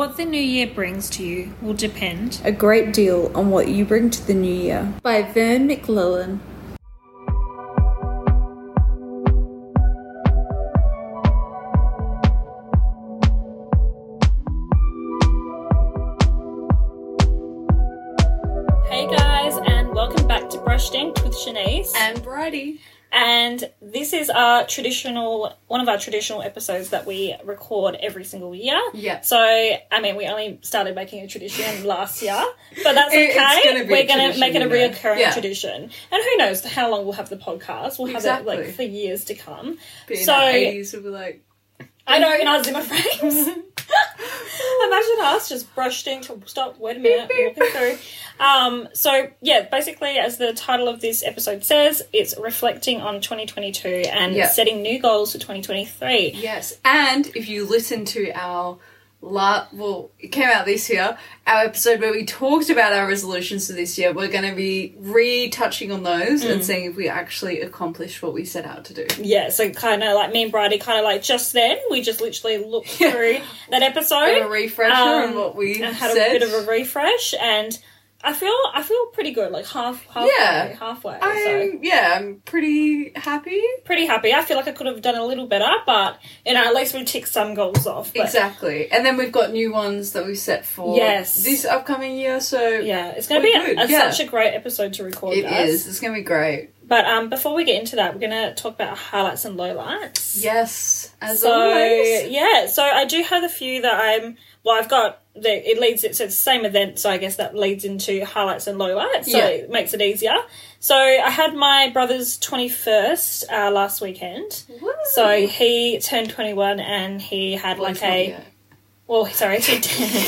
What the new year brings to you will depend. A great deal on what you bring to the new year. By Vern McLellan. Is our traditional, one of our traditional episodes that we record every single year. Yeah. So, I mean, we only started making a tradition last year, but that's It- okay. gonna We're going to make it a reoccurring Yeah. tradition. And who knows how long we'll have the podcast. We'll have it like for years to come. In So- our 80s, we'll be like, I know, in our Zimmer frames. Imagine us just brushing to stop. Wait a minute, walking through. Um, so yeah, basically, as the title of this episode says, it's reflecting on 2022 and Yeah. setting new goals for 2023. yes. And if you listen to our la well, it came out this year, our episode where we talked about our resolutions for this year, we're going to be retouching on those Mm. and seeing if we actually accomplished what we set out to do. Yeah, so kind of like me and Bridie, kind of like just then, we just literally looked through that episode. A refresher Um, on what we and had said. a bit of a refresh, and I feel I feel pretty good, like half halfway, Yeah. halfway. I'm, yeah, I'm pretty happy. pretty happy. I feel like I could have done a little better, but you know, at least we ticked some goals off. But Exactly. And then we've got new ones that we set for Yes. this upcoming year, so yeah, it's going to be a, a- yeah. such a great episode to record. it guys. is. It's going to be great. But um, before we get into that, we're going to talk about highlights and lowlights. Yes, as so always. yeah, so I do have a few that I'm. Well, I've got the it leads it so it's the same event, so I guess that leads into highlights and lowlights. So Yeah. it makes it easier. So I had my brother's twenty first uh, last weekend. Woo. So he turned twenty one and he had Well, like a. yet. Well, sorry, he,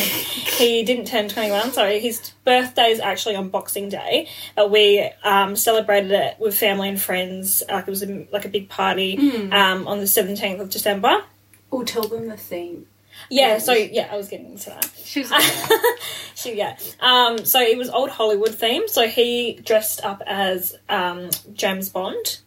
he didn't turn 21. Sorry, his birthday is actually on Boxing Day. But we um, celebrated it with family and friends. Like it was a, like a big party Hmm. um, on the 17th of December. Oh, tell them the theme. Yeah, so yeah, I was getting into that. She's she, yeah. Um, so it was old Hollywood theme. So he dressed up as um, James Bond.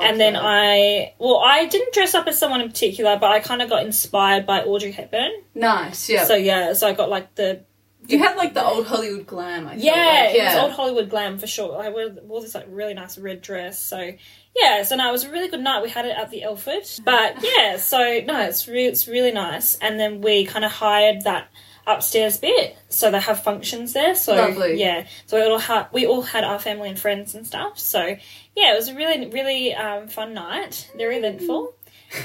And then I, well, I didn't dress up as someone in particular, but I kind of got inspired by Audrey Hepburn. nice. Yeah, So yeah, so I got like the you had like the old Hollywood glam. I Yeah, like. it was yeah. old Hollywood glam for sure. I wore, wore this like really nice red dress. So yeah, so no, it was a really good night. We had it at the Elford, but yeah, so no, it's re- it's really nice. And then we kind of hired that upstairs bit, so they have functions there. So Lovely. yeah, so we all had we all had our family and friends and stuff. So yeah, it was a really really um, fun night. Very eventful.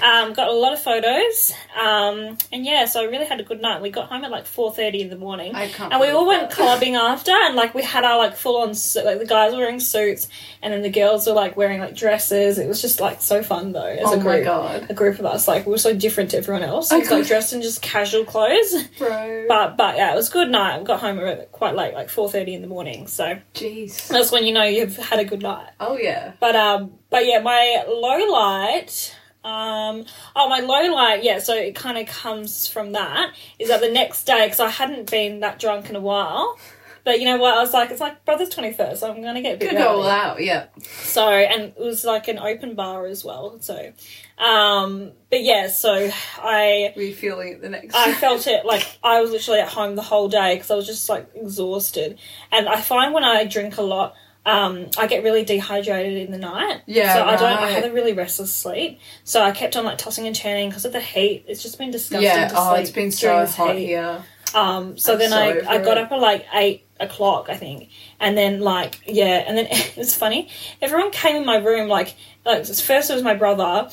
Um, got a lot of photos, um, and yeah, so I really had a good night. We got home at like four thirty in the morning, I can't. and we all went clubbing after, and like we had our like full on like the guys were wearing suits, and then the girls were like wearing like dresses. It was just like so fun though. As Oh a my group, god, a group of us like we were so different to everyone else. I It was like dressed in just casual clothes, bro. but but yeah, it was a good night. We got home at quite late, like four thirty in the morning. So Jeez. that's when you know you've had a good night. Oh yeah. But um, but yeah, my low light. Um, oh, my low light, yeah. So it kind of comes from that. Is that the next day because I hadn't been that drunk in a while. But you know what? I was like, it's like brother's twenty first. So I'm gonna get a bit Could go all out. Yeah. So and it was like an open bar as well. So, um, but yeah. So I Were you feeling it the next? I felt it like I was literally at home the whole day because I was just like exhausted. And I find when I drink a lot, um, I get really dehydrated in the night. Yeah, So I don't. I had a really restless sleep. So I kept on like tossing and turning because of the heat. It's just been disgusting. yeah. To Oh, it's been so hot heat. here. Um, so I'm then so I, I got up at like eight o'clock, I think, and then like yeah, and then it was funny. Everyone came in my room like like first it was my brother,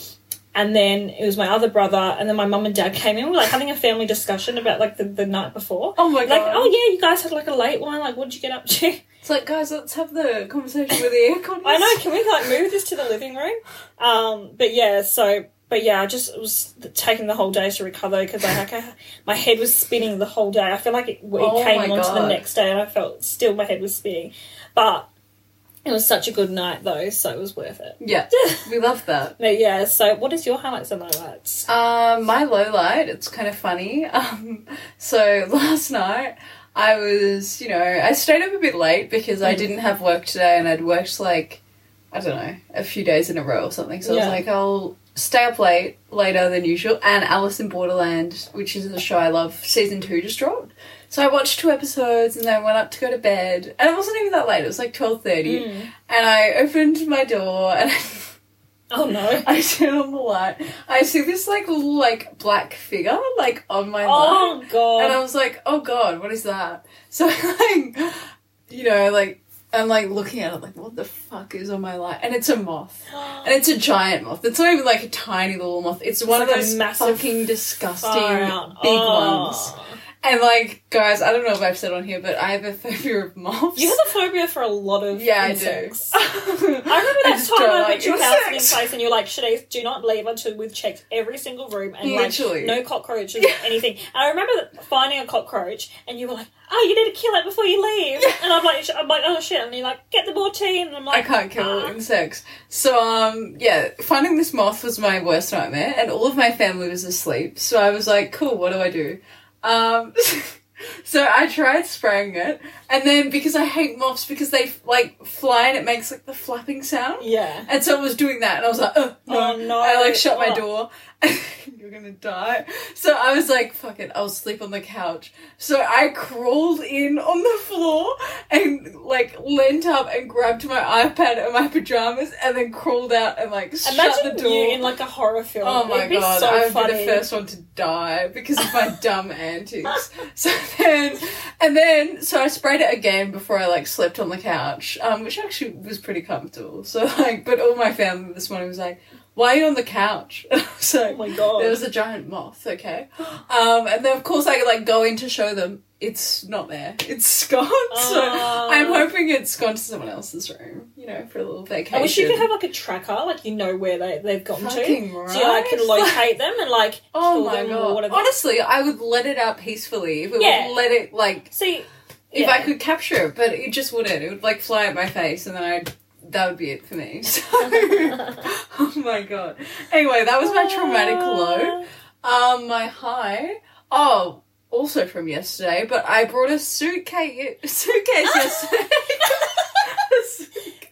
and then it was my other brother, and then my mum and dad came in. We were like having a family discussion about like the, the night before. Oh my god! Like, oh yeah, you guys had like a late one. Like, what did you get up to? It's like, guys, let's have the conversation with the aircon. I know. Can we like move this to the living room? Um, but yeah, so but yeah, I just was taking the whole day to recover because I like I, my head was spinning the whole day. I feel like it, it Oh came on to the next day, and I felt still my head was spinning, but. It was such a good night though, so it was worth it. Yeah, we love that. But yeah, so what is your highlights and lowlights? Um, my low light, it's kind of funny. Um, so last night I was, you know, I stayed up a bit late because I Mm. didn't have work today and I'd worked like, I don't know, a few days in a row or something. So I was like, I'll stay up late later than usual, and Alice in Borderland, which is a show I love, season two just dropped. So I watched two episodes and then went up to go to bed, and it wasn't even that late. It was like twelve thirty, Mm. and I opened my door and. Oh no. I turn on the light. I see this like little like black figure like on my light. Oh god. And I was like, oh god, what is that? So like, you know, like I'm like looking at it like, what the fuck is on my light? And it's a moth, and it's a giant moth. It's not even like a tiny little moth. It's one like of those massive fucking disgusting big Oh. ones. And like, guys, I don't know if I've said on here, but I have a phobia of moths. You have a phobia for a lot of yeah, insects. I do. I remember that just time I went to your house in place and you're like, Shanice, do not leave until we've checked every single room and Literally. like no cockroaches or anything. And I remember finding a cockroach and you were like, oh, you need to kill it before you leave. And I'm like, I'm like, oh shit. And you're like, get the Mortein. And I'm like, I can't kill "Ah." insects. So, um, yeah, finding this moth was my worst nightmare, and all of my family was asleep. So I was like, cool, what do I do? Um, so I tried spraying it, and then because I hate moths because they like fly and it makes like the flapping sound. Yeah. And so I was doing that, and I was like, oh, no. Oh, no. I like shut my Oh. door. You're gonna die. So I was like, fuck it, I'll sleep on the couch. So I crawled in on the floor and like leant up and grabbed my iPad and my pajamas and then crawled out and like shut Imagine the door. you in like a horror film. Oh my It'd god, so I would funny. be the first one to die because of my dumb antics. So then, and then, so I sprayed it again before I like slept on the couch, um, which actually was pretty comfortable. So like, but all my family this morning was like, "Why are you on the couch?" And I was like, Oh my god. "There was a giant moth." Okay, um, and then of course I like go in to show them. It's not there. It's gone. So Oh. I'm hoping it's gone to someone else's room. You know, for a little vacation. I wish you could have like a tracker, like you know where they, they've gotten Fucking to. So you like can right. locate them and like Oh my them or god! whatever. Honestly, I would let it out peacefully if it Yeah. would let it like See, if yeah. I could capture it, but it just wouldn't. It would like fly at my face, and then I'd that would be it for me. So, oh my god. Anyway, that was my traumatic low. Um, my high. Oh, also from yesterday, but I brought a suitcase suitcase yesterday.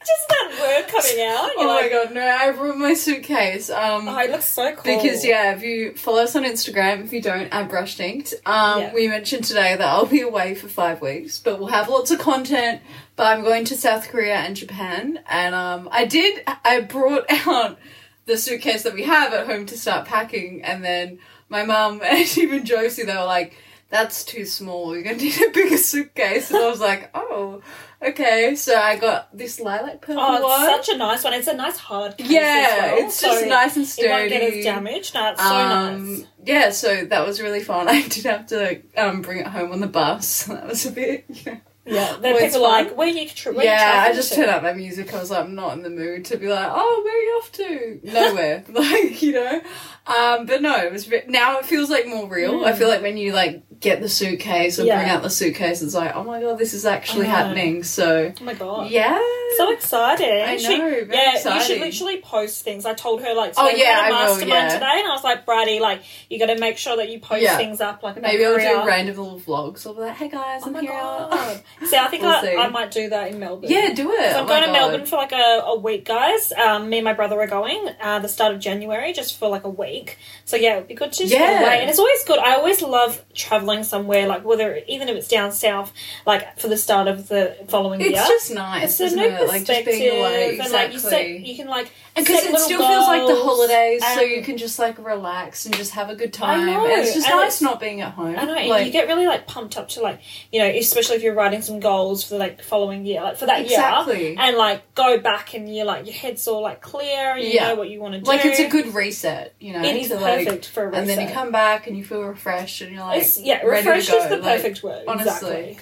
Just that word coming out. oh You're my god, no! I brought my suitcase. Um, oh, it looks so cool. Because yeah, if you follow us on Instagram, if you don't, at Brush Dinked, um, Yeah. we mentioned today that I'll be away for five weeks, but we'll have lots of content. But I'm going to South Korea and Japan, and um, I did. I brought out the suitcase that we have at home to start packing, and then my mum and even Josie, they were like, "That's too small. You're gonna need a bigger suitcase." And I was like, "Oh, okay." So I got this lilac purple Oh, one. it's such a nice one. It's a nice hard case yeah, as well, it's just nice and sturdy. It won't get as damaged. No, it's so Um, nice. Yeah, so that was really fun. I did have to um, bring it home on the bus. That was a bit. Yeah, then well, people like, where you, tra- where you yeah, I just to? turned up my music. I was like, I'm not in the mood to be like, oh, where are you off to? Nowhere. like, you know? Um, but no, it was ve- now it feels like more real. Mm. I feel like when you like get the suitcase or Yeah. bring out the suitcase, it's like, oh my god, this is actually happening. So, Oh my god. yeah. So exciting. I She- know, very yeah, you should literally post things. I told her like, Oh, yeah, we had a I will, mastermind yeah. today, and I was like, Bridie, like, you got to make sure that you post Yeah. things up, like Maybe I'll do random little vlogs. I'll be like, hey guys, Oh I'm my here. god! See, I think We'll I, see. I might do that in Melbourne. Yeah, do it. So Oh I'm my going to Melbourne for like a, a week, guys. Um, me and my brother are going uh, the start of January, just for like a week. So yeah, it'd be good to just Yeah. get away. And it's always good. I always love traveling somewhere, like whether even if it's down south, like for the start of the following It's year. It's just nice, it's a new it? Like just being away. and like you set, Exactly. you can like because it still feels like the holidays, so you can just like relax and just have a good time. it's just and nice it's- not being at home. I know and Like, you get really like pumped up to like you know, especially if you're writing some goals for like following year, like for that year, exactly. and like go back and you're like your head's all like clear, and you Yeah. know what you want to do. Like it's a good reset, you know. It is to, perfect like, for a and then you come back and you feel refreshed and you're like It's, yeah, ready to refresh is the like, perfect word. honestly. Exactly.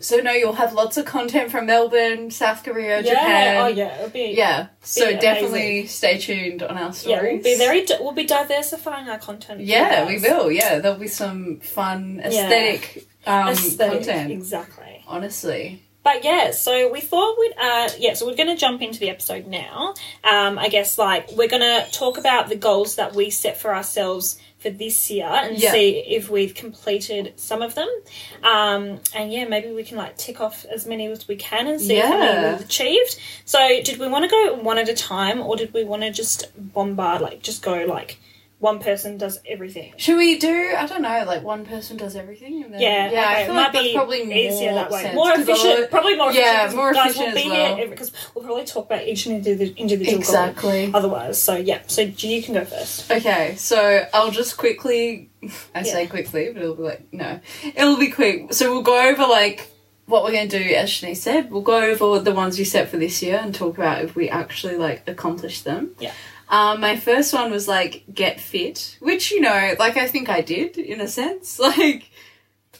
So no, you'll have lots of content from Melbourne, South Korea, Yeah. Japan. Oh yeah. It'll be. Yeah. So definitely stay tuned on our stories. Yeah. We'll be very. di- We'll be diversifying our content. Yeah, we will. Yeah, there'll be some fun aesthetic um, Aesthetic, content. Exactly. Honestly, But yeah, so we thought we'd uh yeah, so we're gonna jump into the episode now. Um I guess like we're gonna talk about the goals that we set for ourselves for this year and Yeah. see if we've completed some of them. Um, and yeah, maybe we can like tick off as many as we can and see how many we've achieved. So, did we want to go one at a time, or did we want to just bombard, like just go like one person does everything? Should we do? I don't know. Like one person does everything, and then Yeah, yeah. I feel it might like that's be probably more easier that way, sense, more efficient, probably more efficient. Yeah, 'cause more guys, efficient we'll be as well. here because we'll probably talk about each individual individual goal Exactly. otherwise. So yeah, so you can go first. Okay, so I'll just quickly. I say Yeah. quickly, but it'll be like no, it'll be quick. So we'll go over like what we're going to do. As Shanice said, we'll go over the ones we set for this year and talk about if we actually like accomplish them. Yeah. Um, my first one was like get fit, which you know, like I think I did in a sense. Like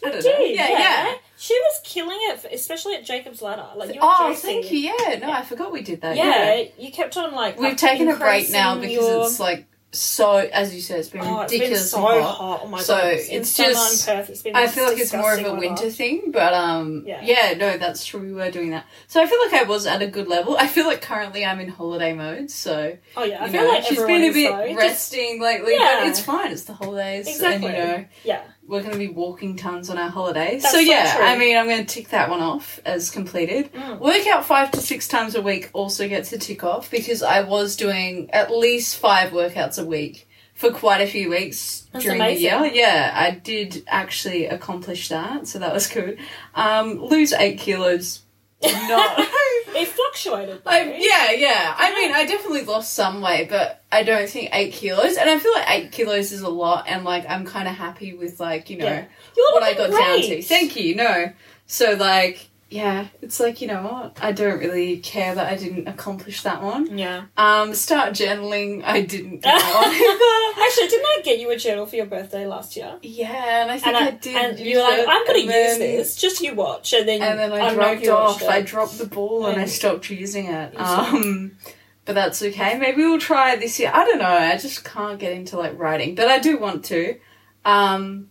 I don't know. Did, Yeah, yeah. She was killing it, especially at Jacob's Ladder. Like you were Oh, joking. thank you. Yeah, no, I forgot we did that. Yeah, you kept on like. We've taken a break now because your- it's like so, as you said, it's been Oh, it's been so hot. hot. Oh my So god! it's summer just- Perth. It's. I feel like it's more of a winter thing, but um, Yeah. yeah. no, that's true. We were doing that, so I feel like I was at a good level. I feel like currently I'm in holiday mode, so Oh yeah, I feel know, like she's been a bit resting lately, Yeah. but it's fine. It's the holidays, Exactly. and you know Yeah, we're going to be walking tons on our holiday. That's so yeah, true. I mean, I'm going to tick that one off as completed. Mm. Workout five to six times a week also gets a tick off because I was doing at least five workouts a week for quite a few weeks That's during amazing. the year. Yeah, I did actually accomplish that, so that was good. Um, lose eight kilos. Not. it fluctuated. Though. I, yeah, yeah. I mean, I definitely lost some weight, but I don't think eight kilos. And I feel like eight kilos is a lot, and like I'm kind of happy with like you know Yeah. What I got down to. Thank you. No, so like yeah, it's like you know what? I don't really care that I didn't accomplish that one. Yeah. Um, start journaling. I didn't. Actually, didn't I get you a journal for your birthday last year? yeah, and I think And, I, I, did. and you were like, I'm going to use this. Just you watch. And then, And then I, if dropped off. it. I dropped the ball and I stopped using it. Um, but that's okay. Maybe we'll try it this year. I don't know. I just can't get into like writing, but I do want to. Um,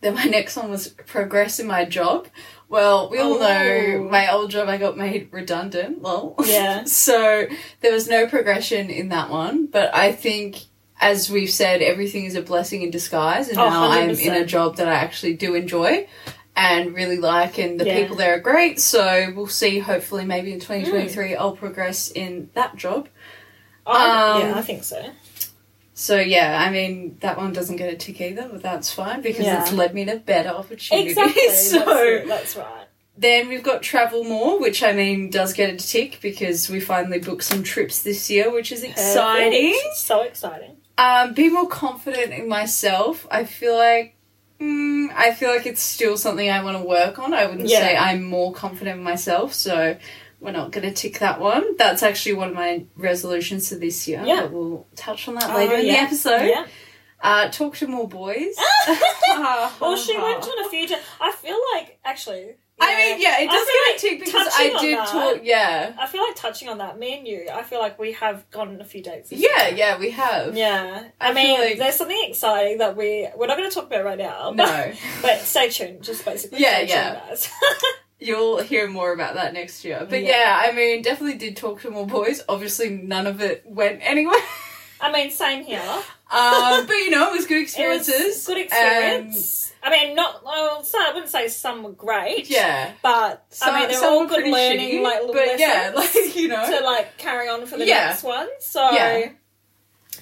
then my next one was progress in my job. Well, we all know Oh. my old job I got made redundant. Well, Yeah. so there was no progression in that one, but I think. As we've said, everything is a blessing in disguise, and Oh, now I'm in a job that I actually do enjoy and really like, and the Yeah. people there are great. So we'll see. Hopefully, maybe in 2023, I'll progress in that job. I- um, yeah, I think so. So yeah, I mean that one doesn't get a tick either, but that's fine because Yeah. it's led me to better opportunities. Exactly. so that's, it, that's right. then we've got travel more, which I mean does get a tick because we finally booked some trips this year, which is exciting. Perfect. So exciting. Um, be more confident in myself. I feel like. Mm, I feel like it's still something I want to work on. I wouldn't Yeah. say I'm more confident in myself, so we're not going to tick that one. That's actually one of my resolutions for this year. Yeah. But we'll touch on that Oh, later in the episode. Yeah. Uh, talk to more boys. Well, she went on a few. T- I feel like actually. I mean, yeah, it does feel get like a tick because I did that- talk. Yeah, I feel like touching on that, me and you. I feel like we have gone a few dates. yeah, year. yeah. We have. Yeah, I, I mean, like- there's something exciting that we we're not going to talk about right now. No, but stay tuned. Just basically, Yeah, yeah. you'll hear more about that next year. But Yeah. yeah, I mean, definitely did talk to more boys. Obviously, none of it went anywhere. I mean, same here. um, but you know, it was good experiences. was good experience. I mean, not. I wouldn't say some were great. Yeah. but Some, I mean, they're all good learning, shitty, like little but yeah, like you know, to like carry on for the Yeah. next one. So Yeah.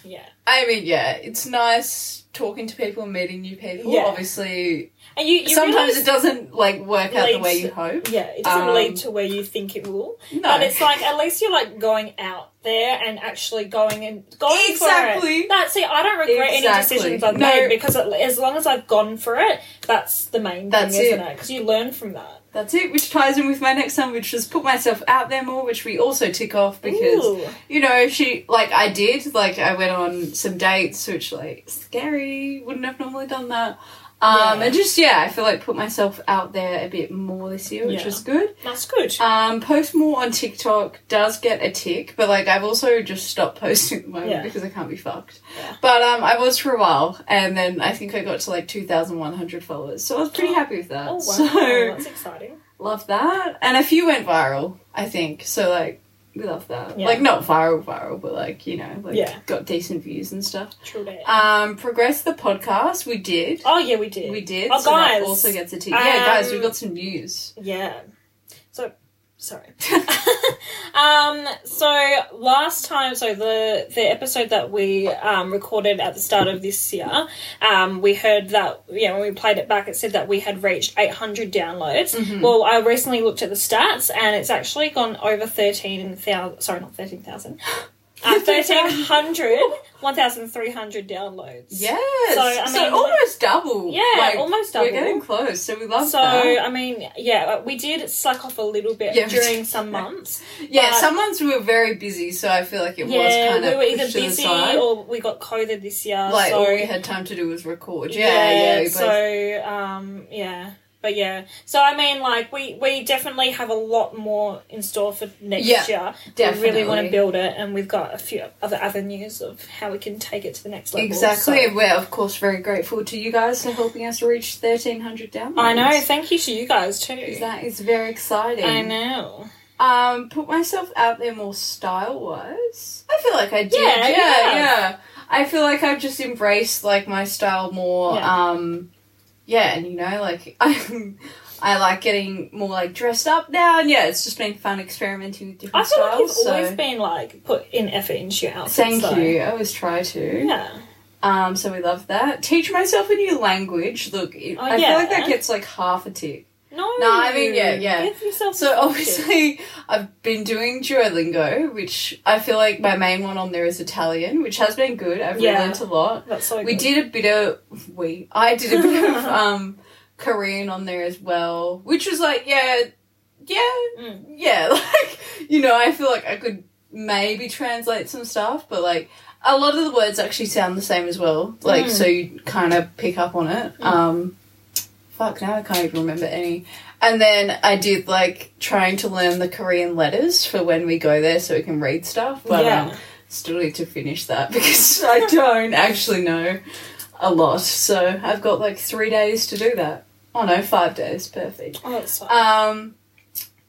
yeah. I mean, yeah, it's nice talking to people and meeting new people. Yeah. Obviously, and you, you sometimes it doesn't like work out the way you hope. Yeah, it doesn't Um, lead to where you think it will. No, But it's like at least you're like going out there and actually going and going for Exactly. it. That see, I don't regret Exactly. any decisions I've No. made because it, as long as I've gone for it, that's the main That's thing, isn't it. it? Because you learn from that. That's it, which ties in with my next one, which was put myself out there more, which we also tick off because Ooh. you know she like I did like I went on some dates, which like scary, wouldn't have normally done that. Um, Yeah. and just yeah, I feel like put myself out there a bit more this year, which Yeah. was good. that's good. Um, post more on TikTok does get a tick, but like I've also just stopped posting at the moment Yeah. because I can't be fucked. But um, I was for a while, and then I think I got to like two thousand one hundred followers, so I was pretty happy with that. oh wow, So that's exciting. love that, and a few went viral. I think so. Like love that. Yeah. Like not viral, viral, but like you know, like Yeah. got decent views and stuff. True that. Um, progress the podcast. We did. oh yeah, we did. We did. Oh, so guys. also gets a T. yeah, guys, we Um, got some news. Yeah. So sorry. um so last time so the the episode that we um recorded at the start of this year, um we heard that yeah, when we played it back it said that we had reached 800 downloads. Mm-hmm. Well, I recently looked at the stats and it's actually gone over 13,000 sorry, not 13,000. Uh, 1300 1300 downloads. Yes. So, So, I mean, almost double. Yeah, almost double. We're getting close, so we love So that. I mean, yeah, we did suck off a little bit Yeah, during some months. Yeah, some months we were very busy, so I feel like it was Yeah, kind we of were either pushed to the busy or we got COVID this year. like so all we had time to do was record. Yeah, yeah. we both- so um, yeah, but yeah. So I mean, like we we definitely have a lot more in store for next Yeah, year. We really want to build it, and we've got a few other avenues of how we can take it to the next level. exactly. so- We're of course very grateful to you guys for helping us reach thirteen hundred downloads. I know. Thank you to you guys too. That is very exciting. I know. Um, put myself out there more style wise. I feel like I did. Yeah, Yeah, you yeah, have. I feel like I've just embraced like my style more. Yeah. Um, yeah, and you know, like I, I like getting more like dressed up now, and yeah, it's just been fun experimenting with different I feel like styles. you've so always been like put in effort into your outfits. thank though. you. I always try to. Yeah. Um, so we love that. Teach myself a new language. Look, it, Oh, I yeah. feel like that gets like half a tick. No. No, I mean, yeah, yeah. Give yourself So obviously, I've been doing Duolingo, which I feel like my main one on there is Italian, which has been good. I've Yeah. learned a lot. That's so We good. did a bit of we. I did a bit of um Korean on there as well, which was like, yeah, yeah, Mm. yeah. Like you know, I feel like I could maybe translate some stuff, but like a lot of the words actually sound the same as well. Like Mm. so, you kind of pick up on it. Um, fuck, now I can't even remember any. And then I did like trying to learn the Korean letters for when we go there, so we can read stuff. But Yeah. um, still need to finish that because I don't actually know a lot. So I've got like three days to do that. Oh no, five days. Perfect. Oh, that's fine. Um,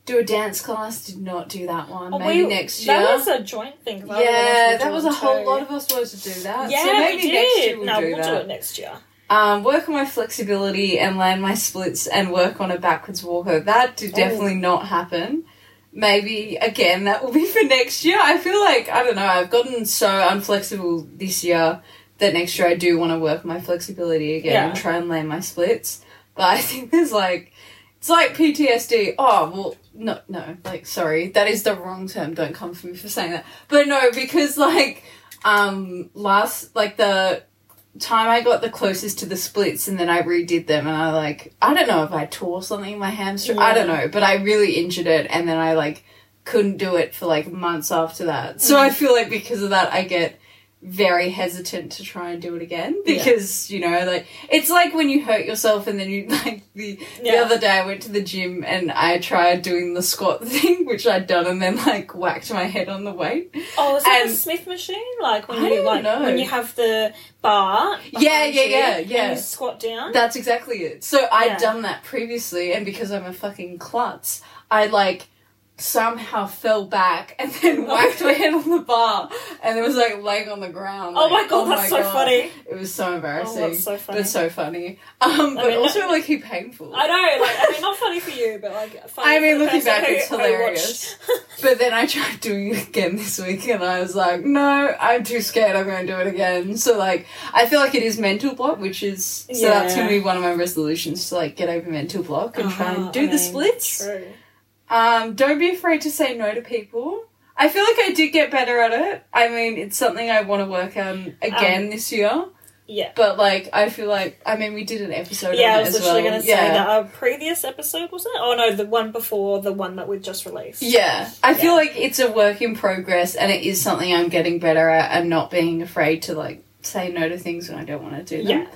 do a dance class. Did not do that one. Oh, maybe we- next year. That was a joint thing. Yeah, that was a whole too. lot of us wanted to do that. Yeah, so maybe we did. next year we'll no, do we'll that. do it next year. Um, work on my flexibility and land my splits and work on a backwards walker. That did Oh. definitely not happen. Maybe again that will be for next year. I feel like I don't know. I've gotten so unflexible this year that next year I do want to work my flexibility again and try and land my splits. But I think there's like it's like PTSD. Oh well, no, no. Like sorry, that is the wrong term. Don't come for me for saying that. But no, because like um last like the time I got the closest to the splits and then I redid them and I like I don't know if I tore something in my hamstring. I don't know, but I really injured it and then I like couldn't do it for like months after that. So mm. I feel like because of that I get very hesitant to try and do it again Yeah. because you know like it's like when you hurt yourself and then you like the the other day I went to the gym and I tried doing the squat thing which I'd done and then like whacked my head on the weight Oh, is that And- the Smith machine? Like when I you like know. when you have the bar. Yeah, yeah, yeah, and yeah. you squat down. That's exactly it. So I'd Yeah. done that previously, and because I'm a fucking klutz, I like somehow fell back and then whacked my head on the bar, and it was like laying on the ground. oh my like, god, that's so God. funny. It was so embarrassing. Oh, that's so funny. But so funny. Um, but mean, also no- like painful. I know, like I mean, not funny for you, but like funny. I mean, looking back, who- it's hilarious. But then I tried doing it again this week, and I was like, no, I'm too scared. I'm going to do it again. So like, I feel like it is mental block, which is so that's going to be one of my resolutions to like get over mental block and try Ah, and do I the mean, splits. True. Um, don't be afraid to say no to people. I feel like I did get better at it. I mean, it's something I want to work on again this year. Yeah. But like, I feel like I mean, we did an episode. Yeah, I was literally well. going to yeah. say that our previous episode was it? Oh no, the one before the one that we just released. Yeah, I feel like it's a work in progress, and it is something I'm getting better at, and not being afraid to like say no to things when I don't want to do them. Yeah.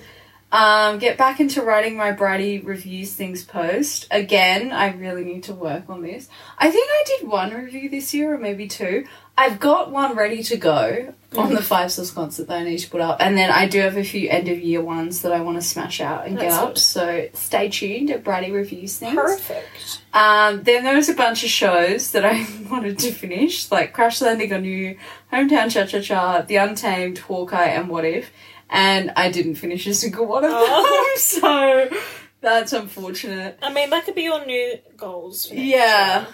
Um, get back into writing my Bridie reviews things post. Again, I really need to work on this. I think I did one review this year, or maybe two. I've got one ready to go on the 5SOS concert that I need to put up, and then I do have a few end of year ones that I want to smash out and get That's up. good. So stay tuned at Bridie reviews things. Perfect. Um, then there was a bunch of shows that I wanted to finish, like Crash Landing on You, Hometown Cha Cha Cha, The Untamed, Hawkeye, and What If. And I didn't finish a single one of Oh. them, so that's unfortunate. I mean, that could be your new goals. Yeah. year.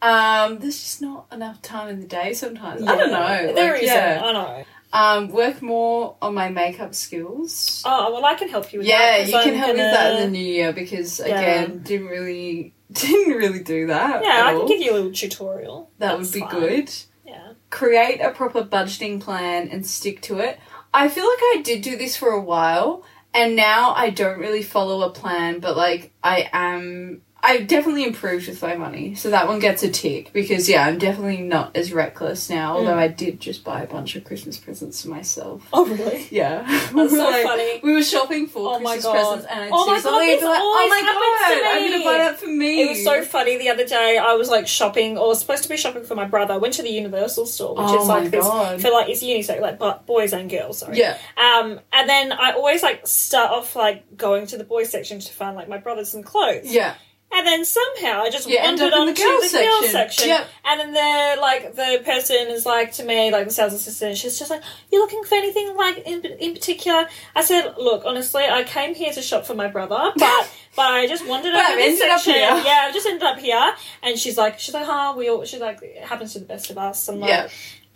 Um, there's just not enough time in the day sometimes. I don't know. There like, is. yeah. I know. Um, work more on my makeup skills. Oh well, I can help you with yeah, that. you can I'm help with gonna- that in the new year because Yeah. again, didn't really didn't really do that. Yeah, I can all. give you a little tutorial. That That's would be fine. good. Yeah. Create a proper budgeting plan and stick to it. I feel like I did do this for a while and now I don't really follow a plan, but like I am I've definitely improved with my money. So that one gets a tick because yeah, I'm definitely not as reckless now, although Mm. I did just buy a bunch of Christmas presents for myself. Oh really? Yeah. That's We so like- funny. We were shopping for Oh Christmas presents and I'd Oh see my God, something and be like, oh my god, to I'm gonna buy that for me. It was so funny the other day. I was like shopping, or was supposed to be shopping for my brother. I went to the Universal store, which Oh is like this God. for like it's unisex, like but boys and girls. Sorry. Yeah. Um, and then I always like start off like going to the boys section to find like my brother's some clothes. Yeah. And then somehow I just wandered onto the the, girls' girls section. section. Yep. And then the like the person is like to me, like the sales assistant, she's just like, You looking for anything like in, in particular? I said, Look, honestly, I came here to shop for my brother, but but I just wandered over this section. here. Yeah, I've just ended up here. And she's like she's like, huh, we all she's like it happens to the best of us. I'm like Yeah.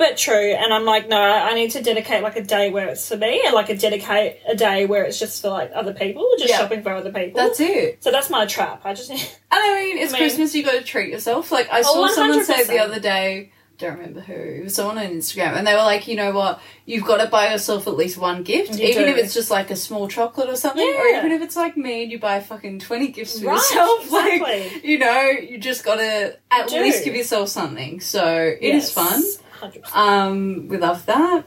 But true, and I'm like, no, I need to dedicate like a day where it's for me, and like a dedicate a day where it's just for like other people, just Yeah. shopping for other people. That's it. so that's my trap. I just And I mean, it's I mean- Christmas, you gotta treat yourself. Like, I Oh, saw someone say the other day, don't remember who, it was someone on Instagram, and they were like, you know what, you've got to buy yourself at least one gift, You even do. if it's just like a small chocolate or something, or Yeah. even if it's like me and you buy fucking 20 gifts for Right, yourself. Like, you know, you just gotta at do. least give yourself something. So, it is fun. Um, we love that.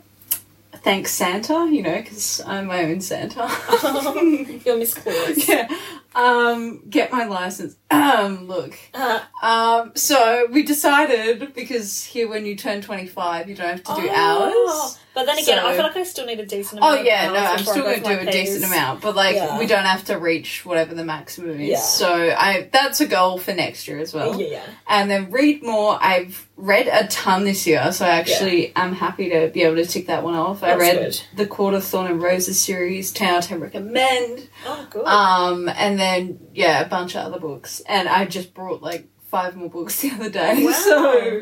Thanks, Santa, you know, because I'm my own Santa. You're Miss Claus. yeah. Um, get my license. Um, look. Uh, Um, so we decided because here when you turn 25, you don't have to do oh. hours. But then again, So- I feel like I still need a decent Oh amount. of yeah, no, I'm still go going to do a decent amount, but like Yeah. we don't have to reach whatever the maximum is. Yeah. So I that's a goal for next year as well. Yeah, yeah. And then read more. I've read a ton this year, so I actually am happy to be able to tick that one off. I read good. the Court of Thorns and Roses series, 10 out of 10 recommend. Oh, good. Um, and then yeah, a bunch of other books, and I just brought like five more books the other day. Wow. So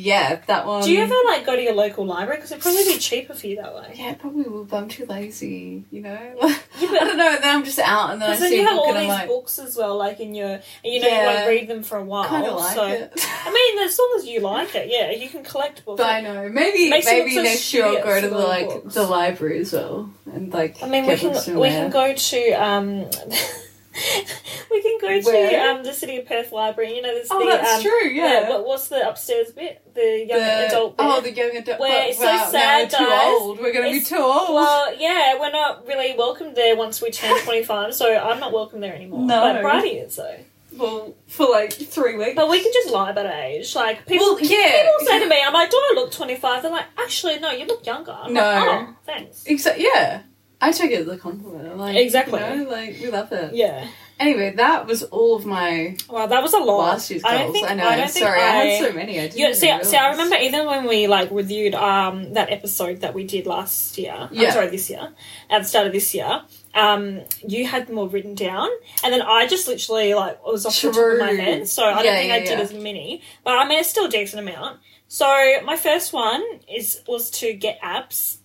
yeah, that one. Do you ever like go to your local library? Because it'd probably be cheaper for you that way. Yeah, it probably will, but I'm too lazy, you know. Yeah, I don't know. Then I'm just out, and then I then see you have all these like, books as well, like in your, and you know, you Yeah. won't read them for a while. kind of like so it. I mean, as long as you like it, yeah, you can collect books. But I know maybe Makes maybe next year I'll go to the like books. the library as well and like. I mean, we can we can go to um, we can go Where? to um the City of Perth Library. You know, there's Oh, the that's um, true. Yeah. what, what's the upstairs bit? The young the, adult bit. oh, the young adult. Where but, it's so wow, now sad, we're too guys. old. We're gonna be It's- too old. Well, yeah, we're not really welcome there once we turn 25, so I'm not welcome there anymore. No. But Bridie is, though. Well, for like three weeks. But we can just lie about our age. Like, people, well, yeah. people say to me, I'm like, do I look 25? They're like, actually, no, you look younger. I'm No. Like, oh, thanks. Exactly. Yeah. I take it as a compliment. Like, Exactly. You know, like we love it. Yeah. Anyway, that was all of my Wow, that was a lot. last year's I goals. don't think, I know. I don't think Sorry, I, I had so many. I didn't even see, see, I remember even when we like reviewed um that episode that we did last year. I'm Yeah. sorry, this year at the start of this year. Um, you had more written down, and then I just literally like was off the top of my head. So I don't think yeah, I did yeah. as many, but I mean it's still a decent amount. So my first one is was to get abs.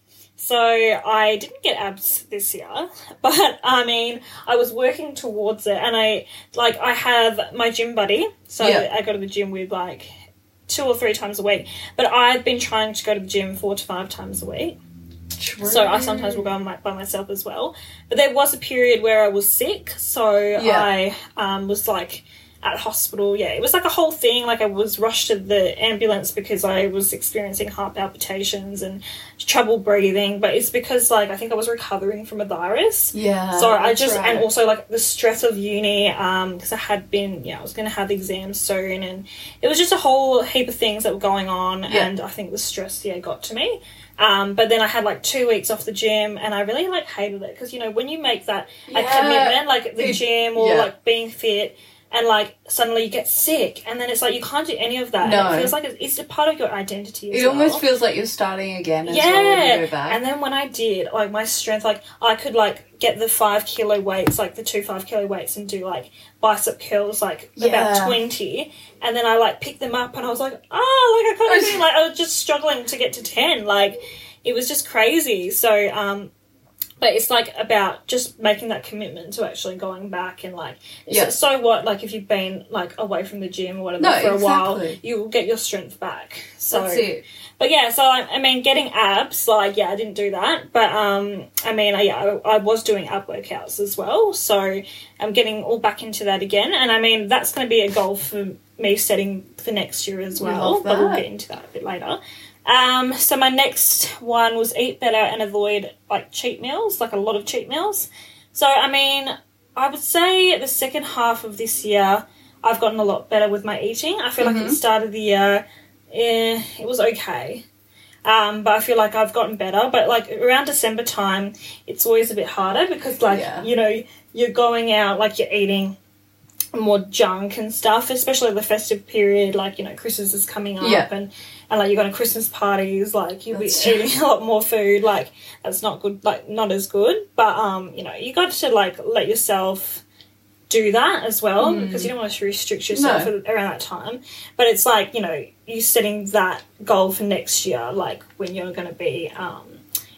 So I didn't get abs this year, but I mean I was working towards it, and I like I have my gym buddy. So Yeah. I go to the gym with like two or three times a week. But I've been trying to go to the gym four to five times a week. True. So I sometimes will go my, by myself as well. But there was a period where I was sick, so Yeah. I um, was like at hospital. Yeah, it was like a whole thing. Like I was rushed to the ambulance because I was experiencing heart palpitations and trouble breathing. But it's because like I think I was recovering from a virus. Yeah. So I just right. and also like the stress of uni because I had been yeah I was going to have exams soon and it was just a whole heap of things that were going on Yeah. and I think the stress yeah got to me. Um, but then I had like two weeks off the gym and I really like hated it because you know when you make that a commitment like the It- gym or yeah. like being fit and like suddenly you get sick and then it's like you can't do any of that. No. And it feels like it's, it's a part of your identity. As It well almost feels like you're starting again as yeah. well when you go back. And then when I did, like my strength, like I could like get the five kilo weights, like the two five kilo weights, and do like bicep curls, like Yeah. about twenty. And then I like picked them up, and I was like, oh, like I of feel like I was just struggling to get to ten. Like it was just crazy. So um. But it's like about just making that commitment to actually going back and like Yeah. so, what like if you've been like away from the gym or whatever No, for a while you will get your strength back so That's it. but yeah, so I, I mean, getting abs, like yeah, I didn't do that, but um, I mean, I, yeah, I, I was doing ab workouts as well, so I'm getting all back into that again, and I mean, that's going to be a goal for me setting for next year as well, but we'll get into that a bit later. Um, so my next one was eat better and avoid like cheat meals, like a lot of cheat meals. So I mean, I would say the second half of this year, I've gotten a lot better with my eating. I feel like at the start of the year, eh, it was okay. Um, but I feel like I've gotten better. But like around December time, it's always a bit harder because like Yeah. you know you're going out, like you're eating more junk and stuff, especially the festive period. Like you know Christmas is coming up Yeah. and and like you're going to Christmas parties. Like you'll That's be true. eating a lot more food. Like that's not good. Like not as good. But um, you know you got to like let yourself do that as well because you don't want to restrict yourself Mm. No. around that time. But it's like you know you setting that goal for next year, like when you're going to be um,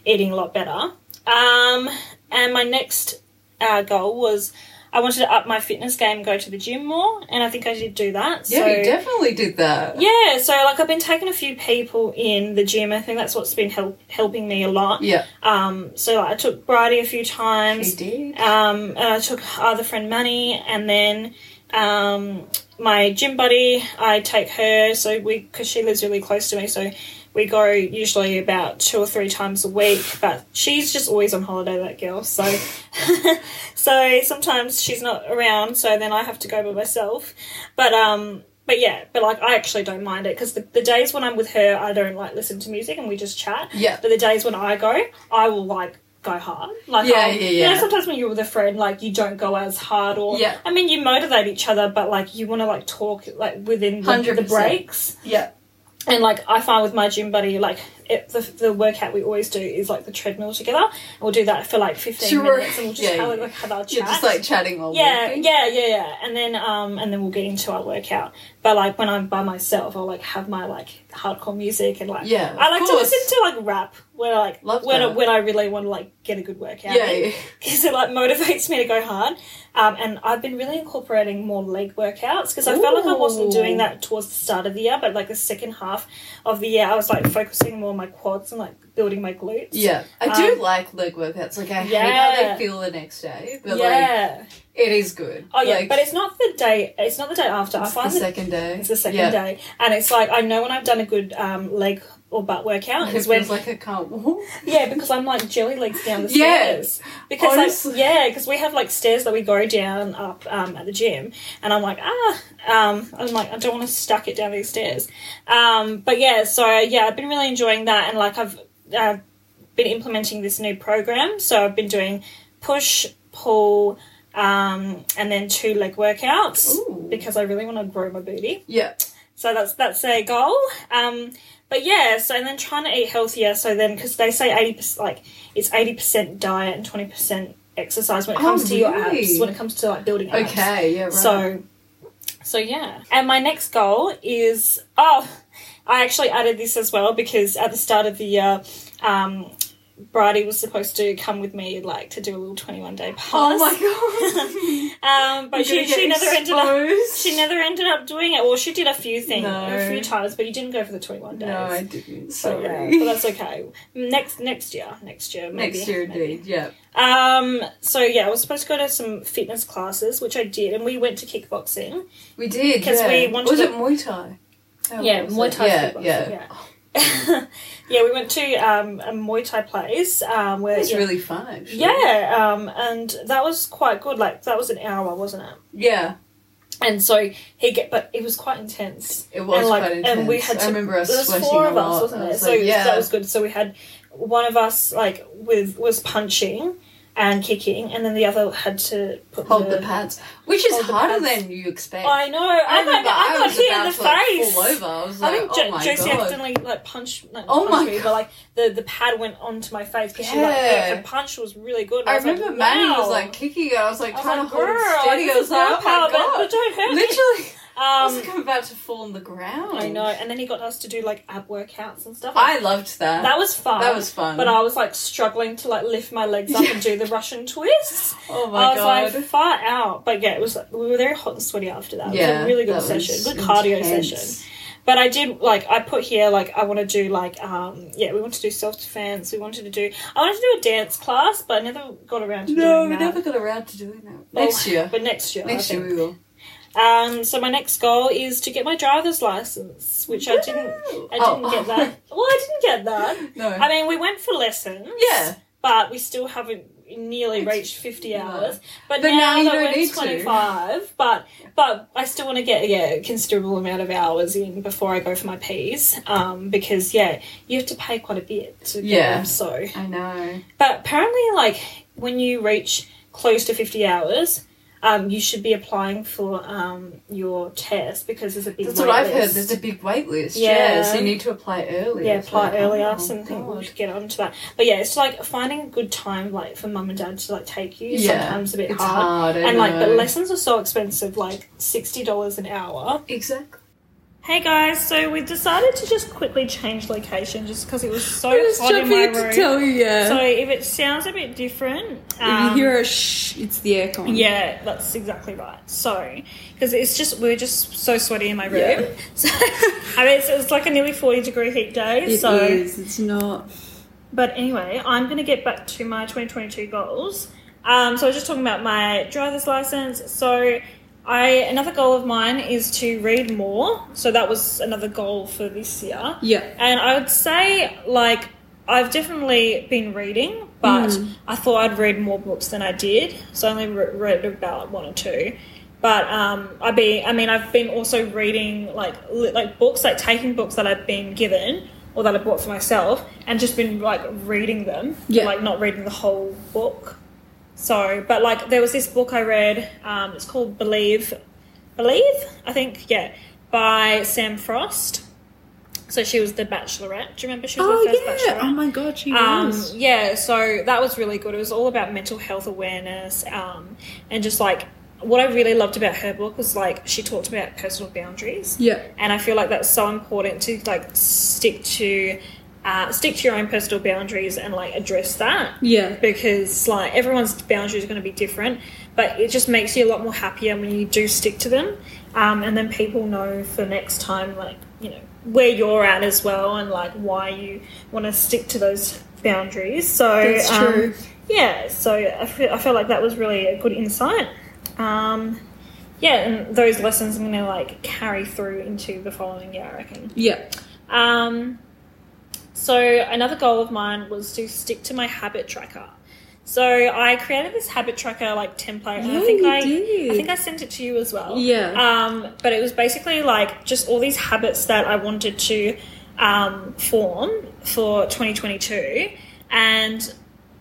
eating a lot better. Um, and my next uh, goal was I wanted to up my fitness game, go to the gym more, and I think I did do that. Yeah, so, you definitely did that. yeah, so like I've been taking a few people in the gym. I think that's what's been help, helping me a lot. Yeah, Um, so like, I took Bridie a few times. she did. Um, and I took other friend Manny, and then um, my gym buddy, I take her. So we, because she lives really close to me, so we go usually about two or three times a week. But she's just always on holiday, that girl. So, so sometimes she's not around, so then I have to go by myself. But um. But yeah, but like I actually don't mind it because the, the days when I'm with her, I don't like listen to music and we just chat. Yeah. But the days when I go, I will like go hard. Like Yeah, I'll- yeah, You know, sometimes when you're with a friend, like you don't go as hard, or Yeah. I mean, you motivate each other, but like you want to like talk like within the, the 100%. breaks. Yeah, And like I find with my gym buddy, like it, the the workout we always do is like the treadmill together. And we'll do that for like fifteen Sure. minutes, and we'll just Yeah, have, yeah. like have our chat. you're just like chatting all yeah, walking. yeah, yeah, yeah, and then um, and then we'll get into our workout. But like when I'm by myself, I'll like have my like hardcore music and like Yeah, I like to listen to like rap when I like Love when I, when I really want to like get a good workout. Yeah, in yeah. because it like motivates me to go hard. Um, and I've been really incorporating more leg workouts because I felt like I wasn't doing that towards the start of the year, but like the second half of the year, I was like focusing more my quads and like building my glutes. Yeah, I do Um, like leg workouts. Like I hate how Yeah. they feel the next day, but like yeah. it is good. oh yeah, Like, but it's not the day. It's not the day after. I it's the find that second day. it's the second yeah. day, and it's like I know when I've done a good um, leg or butt workout is when like I can't walk. Yeah, because I'm like jelly legs down the stairs. Because Honestly. like yeah, because we have like stairs that we go down up um, at the gym, and I'm like ah, um, I'm like I don't want to stuck it down these stairs. Um, but yeah, so yeah, I've been really enjoying that, and like I've uh, been implementing this new program. So I've been doing push, pull, um, and then two leg workouts Ooh. because I really want to grow my booty. Yeah, So that's that's a goal. Um, but yeah, so and then trying to eat healthier. So then, because they say eighty percent, like it's eighty percent diet and twenty percent exercise when it Oh, comes to your really? abs. When it comes to like building abs. okay, yeah, right. So, so yeah. And my next goal is oh, I actually added this as well because at the start of the year, um, Bridie was supposed to come with me, like to do a little twenty-one day pass. Oh my god. Um, but she, she never ended up. She never ended up doing it. Well, she did a few things, No. a few times, but you didn't go for the twenty-one days. No, I didn't. So yeah, but that's okay. Next next year, next year, maybe, Next year, indeed. Yeah. Um. So yeah, I was supposed to go to some fitness classes, which I did, and we went to kickboxing. We did. 'Cause yeah. we wanted Was to- it Muay Thai? Oh, yeah, Muay? Thai Yeah, kickboxing. yeah. Yeah. yeah, we went to um, a Muay Thai place um, where It's yeah, really fun, actually. yeah, um, and that was quite good. Like that was an hour, wasn't it? Yeah. And so he get, but it was quite intense. It was and like, quite intense. and we had to. I remember us there was sweating four a of lot. us, wasn't I there? was So like, yeah. that was good. So we had one of us like with was punching and kicking, and then the other had to put Hold the pads, which is harder than you expect. I know. I I, got, remember I got was hit in the to, like, face. fall over. I was I like, think oh Jo- Josie god. accidentally like punched, not Oh punched my me, but like the, the pad went onto my face because she Yeah. like her, her punch was really good. and I was like, remember Manny was like kicking it. I was like I was trying like, to hold it steady. I was like, oh my god. but don't hurt. Literally, I Um, like, I'm about to fall on the ground. I know, and then he got us to do like ab workouts and stuff. I loved that. that was fun. That was fun. But I was like struggling to like lift my legs up and do the Russian twists. oh my god. I was like far out. But yeah, it was we were very hot and sweaty after that. It yeah, was a really good that session, good cardio intense. session. But I did like I put here like I want to do like um yeah we want to do self defense. We wanted to do I wanted to do a dance class, but I never got around to No, doing we never got around to doing that. Well, Next year. but next year, I Next year we will. Um, so my next goal is to get my driver's license, which I didn't. I didn't Oh. get that. Well, I didn't get that. No. I mean, we went for lessons. Yeah. But we still haven't nearly reached 50 no. hours. But, But now, now you that don't we're to. 25, but but I still want to get yeah, a considerable amount of hours in before I go for my P's. Um, because yeah, you have to pay quite a bit to get Yeah. them. So, I know. but apparently, like when you reach close to 50 hours. Um, you should be applying for um, your test because there's a big That's wait what I've heard. list. There's a big wait list. Yeah. Yeah. so you need to apply early. yeah, apply like, earlier. oh, Some people God. should get onto that. But yeah, it's like finding a good time, like for mum and dad to like take you. Yeah, sometimes a bit hard. hard. And like the lessons are so expensive, like sixty dollars an hour. Exactly. Hey guys, so we've decided to just quickly change location just because it was so I was hot in my jumping to room. tell you, yeah. So if it sounds a bit different, if um, you hear a shh, it's the aircon. yeah, that's exactly right. So, because it's just we're just so sweaty in my room. Yeah. So, I mean, it's, it's like a nearly forty degree heat day. It is. so, It's not. but anyway, I'm going to get back to my 2022 goals. Um, so I was just talking about my driver's license. So I another goal of mine is to read more. So that was another goal for this year. Yeah. And I would say like I've definitely been reading, but Mm. I thought I'd read more books than I did. So I only re- read about one or two. But um, I be I mean I've been also reading like li- like books like taking books that I've been given or that I bought for myself and just been like reading them. Yeah. Like not reading the whole book. So, but like there was this book I read. Um, it's called Believe, Believe I think yeah, by Sam Frost. So she was the Bachelorette. Do you remember she was Oh the first yeah. Bachelorette? Oh my god, she Um, was. yeah, so that was really good. It was all about mental health awareness, um, and just like what I really loved about her book was like she talked about personal boundaries, Yeah. and I feel like that's so important to like stick to uh, stick to your own personal boundaries and like address that Yeah. because like everyone's boundaries are going to be different, but it just makes you a lot more happier when you do stick to them, um, and then people know for next time like you know where you're at as well and like why you want to stick to those boundaries. So That's um, yeah, so I feel, I felt like that was really a good insight. Um, yeah, and those lessons I'm going to like carry through into the following year, I reckon. Yeah. Um, so another goal of mine was to stick to my habit tracker. So I created this habit tracker like template, and I think I, did. I think I sent it to you as well. Yeah. Um, but it was basically like just all these habits that I wanted to um, form for 2022, and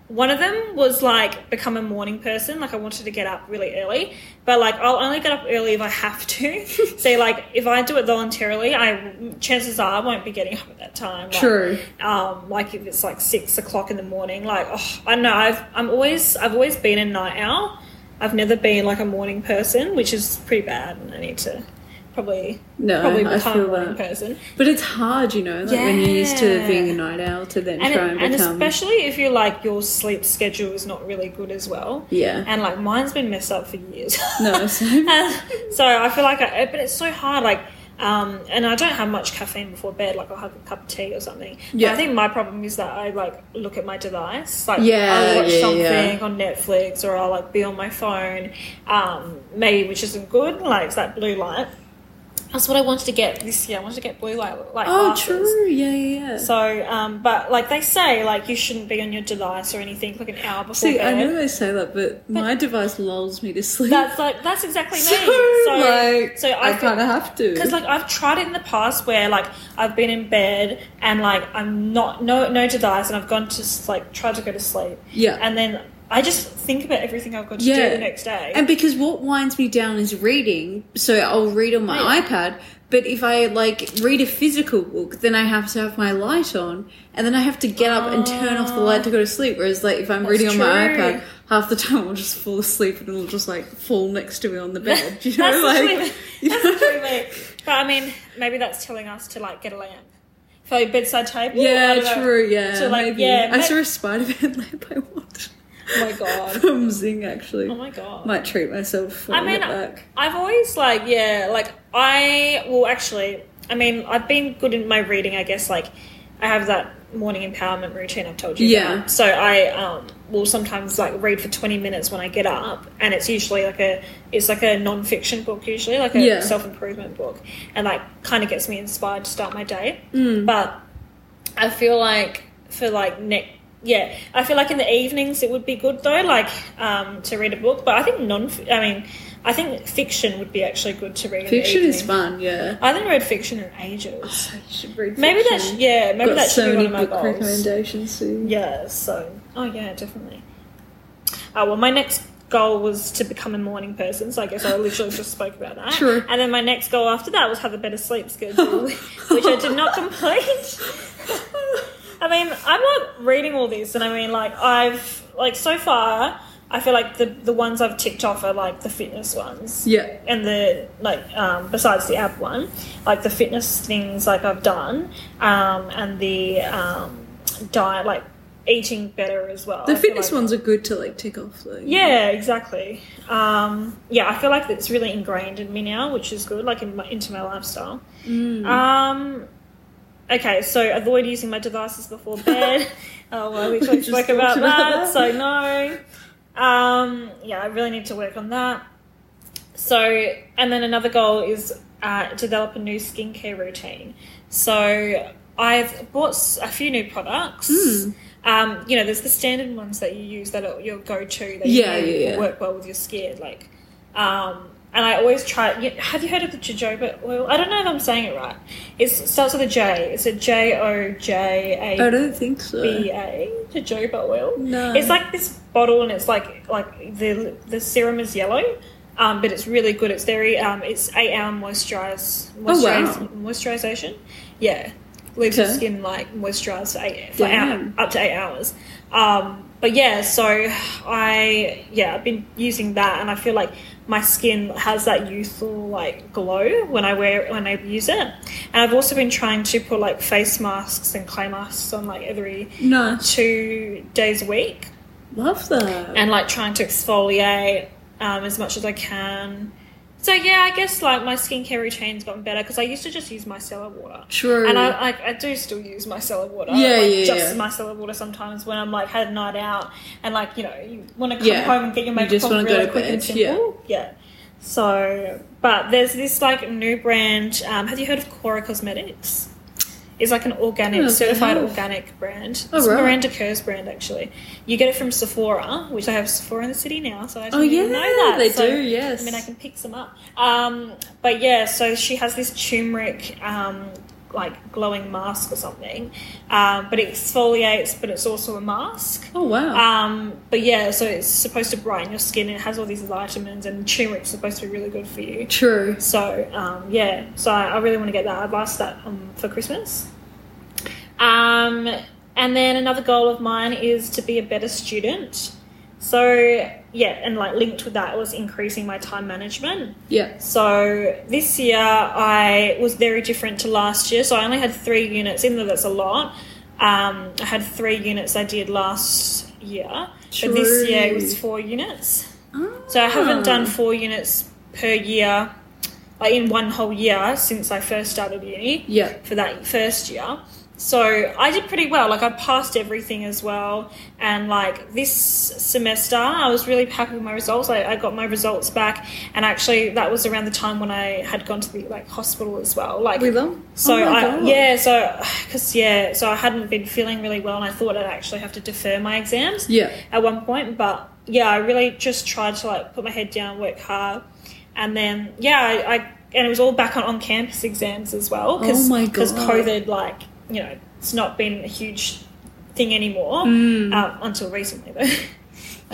one of them was like become a morning person. Like I wanted to get up really early, but like I'll only get up early if I have to. so like if I do it voluntarily, I chances are I won't be getting up at that time. Like, True. um, like if it's like six o'clock in the morning, like oh, I know. I've I'm always I've always been a night owl. I've never been like a morning person, which is pretty bad, and I need to probably No, probably I become a morning person. But it's hard, you know, like when you're used to being a night owl to then And, try it- and and become. especially if you're like your sleep schedule is not really good as well. yeah. And like mine's been messed up for years. No, same. so I feel like, I, but it's so hard. Like, um, and I don't have much caffeine before bed. Like I'll have a cup of tea or something. But Yeah. I think my problem is that I like look at my device. Like Yeah, I'll watch yeah, something yeah. on Netflix or I'll like be on my phone. Um, maybe which isn't good. Like it's that blue light. That's what I wanted to get this year. I wanted to get blue light like oh, glasses. true. Yeah, yeah, yeah. So, um, but like they say, like you shouldn't be on your device or anything like an hour before See, bed. I know they say that, but, my device lulls me to sleep. That's like that's exactly me. so, So, like, so I, I, kind of have to. because like I've tried it in the past where like I've been in bed and like I'm not no no device and I've gone to like tried to go to sleep yeah. and then I just think about everything I've got to Yeah. do the next day. And because what winds me down is reading, so I'll read on my yeah. iPad. But if I like read a physical book, then I have to have my light on, and then I have to get up and turn off the light to go to sleep. Whereas like if I'm That's reading on my iPad, half the time I'll just fall asleep and it'll just like fall next to me on the bed. You know, that's like literally, you know? But I mean, maybe that's telling us to like get a lamp for your bedside table. Yeah, true, yeah. So, like, maybe. yeah, I ma- saw a Spider-Man lamp I watched Oh my god. from Zing actually. Oh my god. Might treat myself I, I mean, back. I've always like yeah, like I well actually, I mean, I've been good in my reading. I guess like I have that morning empowerment routine I've told you Yeah. about. So I um, will sometimes like read for twenty minutes when I get up, and it's usually like a it's like a non fiction book usually like a Yeah. self improvement book, and like kind of gets me inspired to start my day. Mm. But I feel like for like next. Yeah, I feel like in the evenings it would be good though, like um, to read a book. But I think non. I mean, I think fiction would be actually good to read. in the Fiction is fun, yeah. I haven't read fiction in ages. I should read Maybe fiction. that's yeah. Maybe Got that so should be many one of my book goals. recommendations soon. Yeah. So oh yeah, definitely. Uh, well, my next goal was to become a morning person, so I guess I literally just spoke about that. True. And then my next goal after that was have a better sleep schedule, which I did not complete. I mean, I'm not reading all this, and I mean, like I've like so far, I feel like the the ones I've ticked off are like the fitness ones Yeah. and the like um, besides the app one like the fitness things like i've done um, and the um, diet like eating better as well The I fitness like- ones are good to like tick off though. yeah exactly um, yeah i feel like it's really ingrained in me now which is good like in my, into my lifestyle Mm. um, okay so avoid using my devices before bed oh well we We spoke about, about that that. so no um, yeah i really need to work on that so, and then another goal is uh, develop a new skincare routine. So, I've bought a few new products. Hmm. Um, you know, there's the standard ones that you use that are your go-to that Yeah, you yeah, yeah. work well with your skin. Like, um, and I always try. you- Have you heard of the jojoba oil? I don't know if I'm saying it right. It starts with a J. It's a J O J I A don't think so. B A. Jojoba oil. No. It's like this bottle, and it's like like the the serum is yellow, um, but it's really good. It's very um, it's eight hour moisturize, Oh, wow. moisturization. Yeah, leaves your skin like moisturized for eight for hour, up to eight hours. Um, but yeah, so I yeah I've been using that, and I feel like my skin has that youthful like glow when I wear when I use it. And I've also been trying to put like face masks and clay masks on like every Nice. two days a week Love that. and like trying to exfoliate um, as much as I can. So yeah, I guess like my skincare routine's gotten better because I used to just use micellar water. True. And I like I do still use micellar water. Yeah, like, yeah, Just yeah. micellar water sometimes when I'm like had a night out and like you know you want to come Yeah. home and get your makeup You just off really to quick and bed, yeah. simple. Yeah. So, but there's this like new brand. Um, have you heard of Kora Cosmetics? It's like an organic, Oh, certified organic brand. Oh, it's right. Miranda Kerr's brand actually. You get it from Sephora, which I have Sephora in the city now, so I didn't oh yeah, know that. they So, do. Yes. I mean, I can pick some up. Um, but yeah, so she has this turmeric, um, like glowing mask or something. Um, but it exfoliates, but it's also a mask. Oh wow. Um, but yeah, so it's supposed to brighten your skin. It has all these vitamins, and turmeric's supposed to be really good for you. True. So um, yeah, so I, I really want to get that. I've asked that um, for Christmas. Um, and then another goal of mine is to be a better student. So yeah, and like linked with that was increasing my time management. Yeah. So this year I was very different to last year. So I only had three units, even though that's a lot. Um, I had three units I did last year, but this year it was four units. So I haven't done four units per year, like in one whole year since I first started uni Yeah. for that first year. So I did pretty well. Like I passed everything as well. And like this semester, I was really happy with my results. I, I got my results back, and actually that was around the time when I had gone to the like hospital as well. Like With them? so Oh I yeah so because yeah so I hadn't been feeling really well, and I thought I'd actually have to defer my exams Yeah. at one point. But yeah, I really just tried to like put my head down, work hard, and then yeah, I, I and it was all back on on campus exams as well. Cause, Oh Because God. COVID, like you know, it's not been a huge thing anymore Mm. uh, until recently though.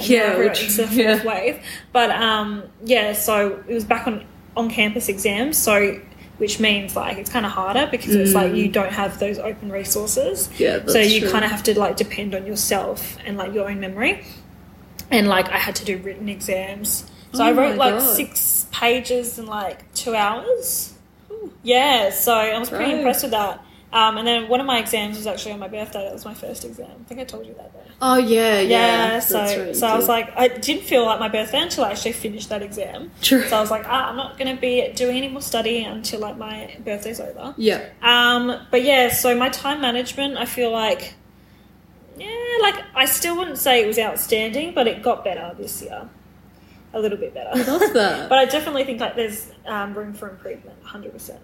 Yeah, which- it's the fourth yeah. wave. But um, yeah, so it was back on on campus exams. So which means like it's kind of harder because it's like you don't have those open resources. Mm. Yeah, so you kind of have to like depend on yourself and like your own memory. And like I had to do written exams. So Oh I wrote like God. six pages in like two hours. Yeah, so I was pretty Right. impressed with that. Um, and then one of my exams was actually on my birthday. That was my first exam. I think I told you that. Though. Oh yeah, yeah. Yeah, so right, so I was like, I didn't feel like my birthday until I actually finished that exam. True. So I was like, ah, I'm not going to be doing any more study until like my birthday's over. Yeah. Um, but yeah, so my time management, I feel like, yeah, like I still wouldn't say it was outstanding, but it got better this year, a little bit better. love that. but I definitely think like there's um, room for improvement, hundred percent.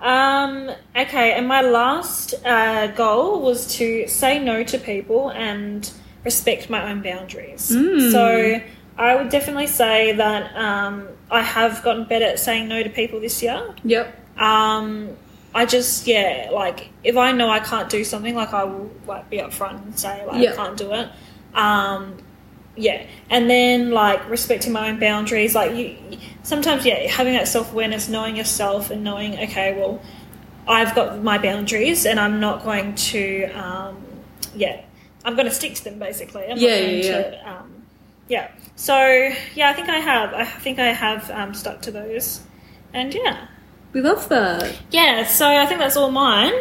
Um, okay, and my last uh, goal was to say no to people and respect my own boundaries. Mm. So I would definitely say that um, I have gotten better at saying no to people this year. Yep. Um, I just yeah, like if I know I can't do something, like I will like be upfront and say like Yeah. I can't do it. Um, yeah, and then like respecting my own boundaries. Like you, sometimes yeah, having that self awareness, knowing yourself, and knowing okay, well, I've got my boundaries, and I'm not going to um, yeah, I'm going to stick to them basically. I'm Yeah, not going yeah, to um, yeah. So yeah, I think I have. I think I have um, stuck to those, and yeah. We love that. Yeah, so I think that's all mine.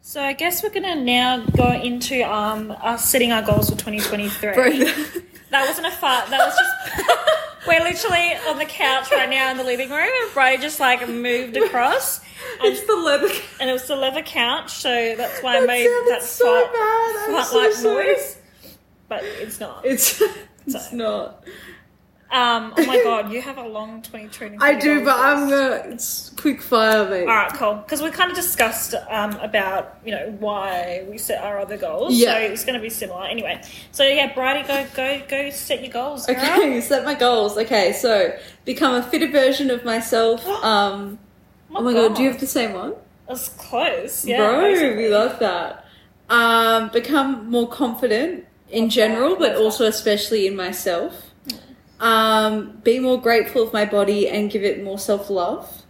So I guess we're gonna now go into um us setting our goals for 2023. Bro, That wasn't a fart. That was just we're literally on the couch right now in the living room, and Bro just like moved across, and, it's the leather. and it was the leather couch, so that's why I That made that so fart, fart so like sorry. noise. But it's not. It's it's So- not. Um. Oh my god, you have a long 2023. I do, but I'm gonna. It's quick fire, mate. All right, cool. Because we kind of discussed um, about you know why we set our other goals. Yeah. So it's going to be similar anyway. So yeah, Bridie, go go go set your goals. Girl. Okay, set my goals. Okay, so become a fitter version of myself. Um, oh my god, do you have the same one? That's close. Yeah. Bro, basically. we love that. Um, become more confident in Love general, but also especially in myself. Um, be more grateful of my body and give it more self love.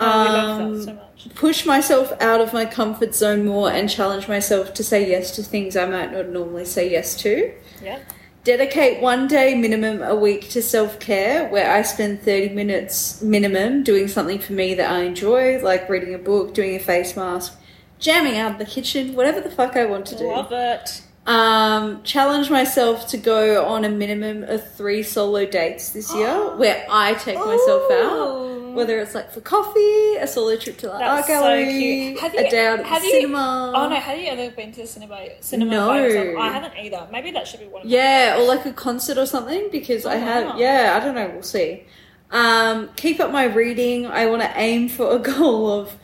Oh, we love Um, that so much. push myself out of my comfort zone more and challenge myself to say yes to things I might not normally say yes to. Yeah. Dedicate one day minimum a week to self care where I spend 30 minutes minimum doing something for me that I enjoy, like reading a book, doing a face mask, jamming out in the kitchen, whatever the fuck I want to do. Love it. Um, challenge myself to go on a minimum of three solo dates this year where I take myself out. Whether it's like for coffee, a solo trip to the That's art so gallery, cute. Have you- a day out at the you- cinema. Oh no, have you ever been to the cinema? Cinema No. I haven't either. Maybe that should be one. Yeah, or like a concert or something because I Oh, have. wow. Yeah, I don't know. We'll see. Um, keep up my reading. I want to aim for a goal of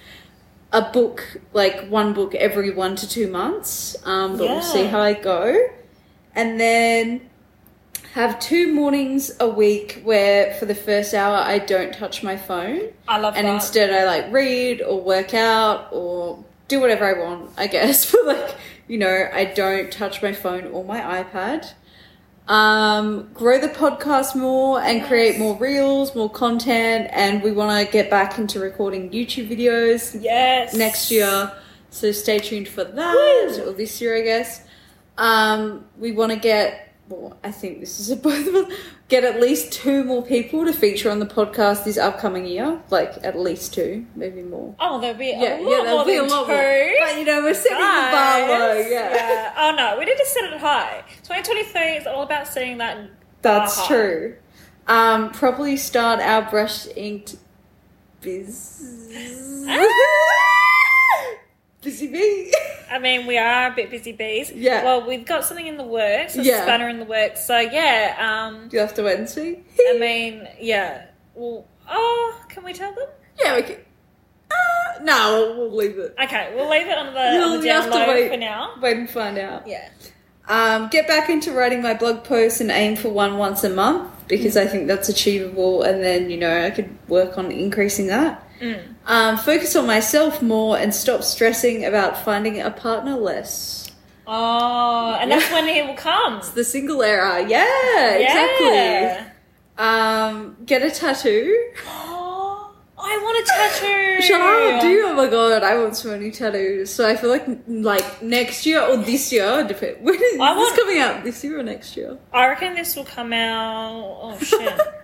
a book, like one book every one to two months. Um, but we'll see how I go. And then have two mornings a week where for the first hour I don't touch my phone I love and that. instead I like read or work out or do whatever I want, I guess. But like, you know, I don't touch my phone or my iPad. Um, grow the podcast more and create more reels, more content, and we want to get back into recording YouTube videos yes. next year. So stay tuned for that, Woo! or this year, I guess. Um, we want to get well, I think this is a both of us, get at least two more people to feature on the podcast this upcoming year. Like at least two, maybe more. Oh, there'll be a yeah, lot there'll more be a lot two. more. But you know, we're setting the bar low. Guys. Yeah, Oh no, we need to set it high. 2023 is all about setting that. that's high. true. Um, probably start our brush inked biz. Busy bee. I mean, we are a bit busy bees. Yeah. Well, we've got something in the works, a Yeah. spanner in the works. So yeah. Um. Do you have to wait and see. I mean, yeah. Well. Oh, can we tell them? yeah, we can. Uh, no, we'll leave it. Okay, we'll leave it on the, You'll- on the you have to wait. for now. Wait and find out. Yeah. Um, get back into writing my blog posts and aim for one once a month because I think that's achievable, and then you know I could work on increasing that. Mm. Um, focus on myself more and stop stressing about finding a partner less. Oh, and that's when he will come. The single era, yeah, exactly. Um, get a tattoo. Oh, I want a tattoo. Shut up, do? Oh my god, I want so many tattoos. So I feel like like next year or this year, depend. When is I this want- coming out? This year or next year? I reckon this will come out. Oh shit.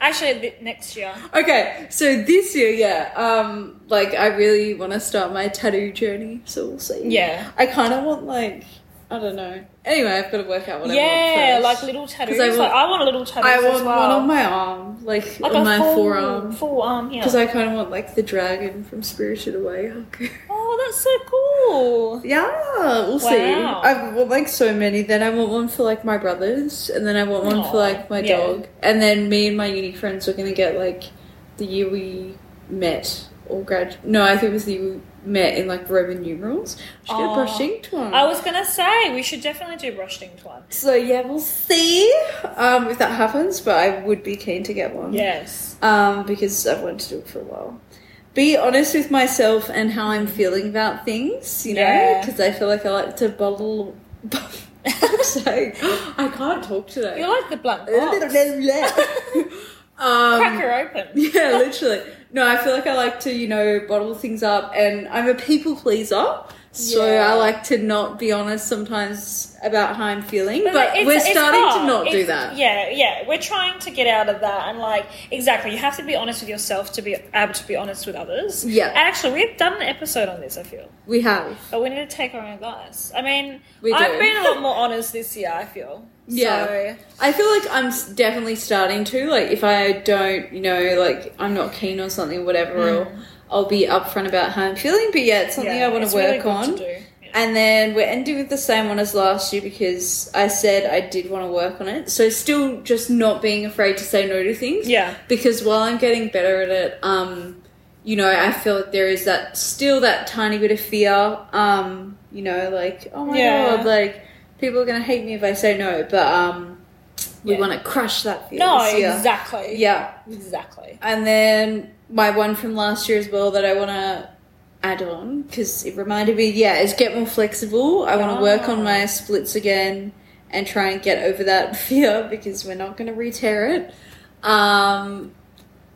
Actually, next year. Okay, so this year, yeah, um, like I really want to start my tattoo journey. So we'll see. Yeah. I kind of want like I don't know. Anyway, I've got to work out what I yeah, want like little tattoos. I I want- like, I want a little tattoo I as want well. one on my arm, like, like on my full, forearm, Full arm, yeah. because I kind of want like the dragon from Spirited Away. Oh, that's so cool. yeah, we'll see. I want like so many. Then I want one for like my brothers, and then I want one Aw, for like my yeah. dog, and then me and my uni friends are gonna get like the year we met or grad. No, I think it was the year we met in like Roman numerals. We should get a Aw. brush inked one. I was gonna say we should definitely do brush inked one. so yeah, we'll see um, if that happens. But I would be keen to get one. Yes. um, because I've wanted to do it for a while. Be honest with myself and how I'm feeling about things, you know, Yeah. because I feel like I like to bottle. Sorry, I can't talk today. You're like the blunt box. um, Crack her open. yeah, literally. No, I feel like I like to, you know, bottle things up, and I'm a people pleaser. So Yeah. I like to not be honest sometimes about how I'm feeling, but, it's- we're it's starting to hard. not do that. Yeah, yeah. We're trying to get out of that and like exactly. You have to be honest with yourself to be able to be honest with others. Yeah. And actually, we've done an episode on this. I feel, We have. but we need to take our own advice. I mean, I've been a lot more honest this year. I feel. Yeah. So, I feel like I'm definitely starting to like if I don't, you know, like I'm not keen on something, whatever, or I'll be upfront about how I'm feeling. But yeah, it's something Mm. yeah, I want to work good on. To. Yeah. And then we're ending with the same one as last year because I said I did want to work on it. So still just not being afraid to say no to things. Yeah. Because while I'm getting better at it, um, you know, I feel like there is that still that tiny bit of fear. Um, you know, like oh my Yeah. god, like people are gonna hate me if I say no. But um, we Yeah. want to crush that fear. No, this year. exactly. Yeah. Exactly. And then my one from last year as well that I want to add on because it reminded me, yeah, is get more flexible. I want to work on Ah. my splits again and try and get over that fear because we're not going to re-tear it. Um,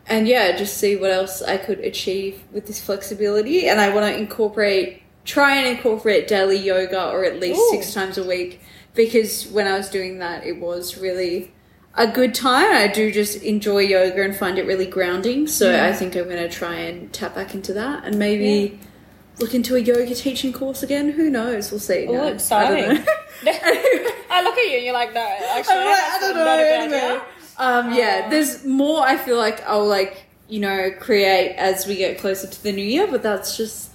and yeah, just see what else I could achieve with this flexibility. And I want to incorporate, try and incorporate daily yoga or at least Ooh. six times a week because when I was doing that, it was really a good time. I do just enjoy yoga and find it really grounding. So Mm. I think I'm going to try and tap back into that and maybe look into a yoga teaching course again. Who knows? We'll see. Oh, No, I exciting. know. I look at you and you're like, no, actually, like, I don't know. Anyway, um, yeah, there's more. I feel like I'll like you know create as we get closer to the new year, but that's just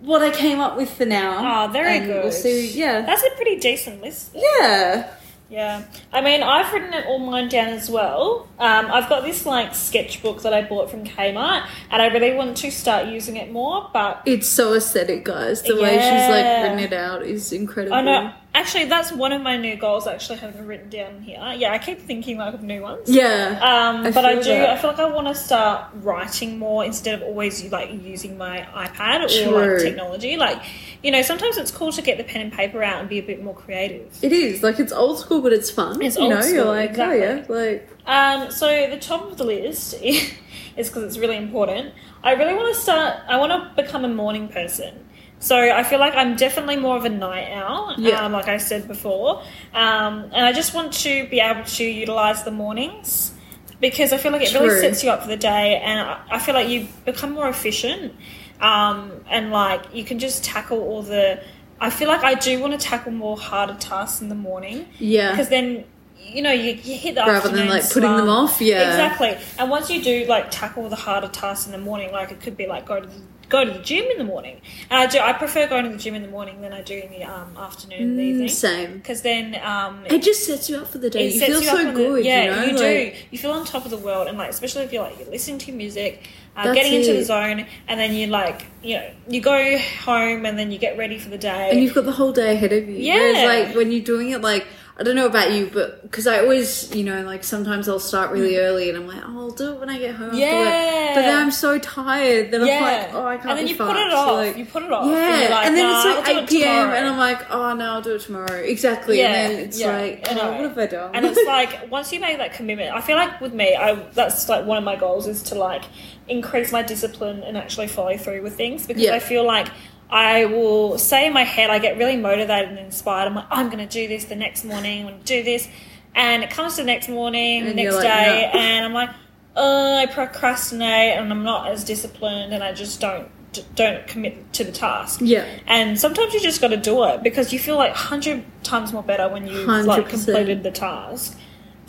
what I came up with for now. Oh, very And good. We'll see. Yeah, That's a pretty decent list. yeah. Yeah, I mean, I've written it all mine down as well. Um, I've got this like sketchbook that I bought from Kmart, and I really want to start using it more. But It's so aesthetic, guys. The way she's like written it out is incredible. I know, actually, that's one of my new goals. I actually haven't written down here. Yeah, I keep thinking like of new ones. Yeah. Um, I but I do. that. I feel like I want to start writing more instead of always like using my iPad or True. like technology. Like, you know, sometimes it's cool to get the pen and paper out and be a bit more creative. It is like it's old school, but it's fun. It's you old know, school, you're like, exactly. oh yeah, like Um, so the top of the list is because it's really important. I really want to start. I want to become a morning person So I feel like I'm definitely more of a night owl, Yeah. um, like I said before. Um, and I just want to be able to utilize the mornings because I feel like it really sets you up for the day, and I, I feel like you become more efficient. Um, and like you can just tackle all the. I feel like I do want to tackle more harder tasks in the morning Yeah. because then you know you, you hit the Rather than, like, putting them off, yeah. exactly and once you do like tackle the harder tasks in the morning like it could be like go to the, go to the gym in the morning and I do I prefer going to the gym in the morning than I do in the um, afternoon and the Mm, evening same. because then um, It just sets you up for the day. it You feel you so on the- good. yeah, you know, do. Like, You feel on top of the world, and like especially if you're like you're listening to music, uh, getting into the zone, and then you like you know you go home and then you get ready for the day. and you've got the whole day ahead of you. Yeah. Whereas, like, when you're doing it, like, I don't know about you, but because I always, you know, like sometimes I'll start really early and I'm like, oh, I'll do it when I get home. after work. Mm. Yeah. But then I'm so tired that yeah, I'm like, oh, I can't and then you put it off. Like, you put it off. yeah, and, like, and then "Nah, it's I'll like it 8 p.m. tomorrow." and I'm like, oh no, I'll do it tomorrow. Exactly. Yeah, and then it's yeah, like, oh, what have I done? and it's like once you make that commitment, I feel like with me, I that's like one of my goals is to like increase my discipline and actually follow through with things because. I feel like I will say in my head, I get really motivated and inspired. I'm like, I'm going to do this the next morning. I'm going to do this, and it comes to the next morning, the And next like, day, "No." and I'm like, oh, I procrastinate, and I'm not as disciplined, and I just don't don't commit to the task. yeah. And sometimes you just got to do it because you feel like hundred times more better when you like completed the task.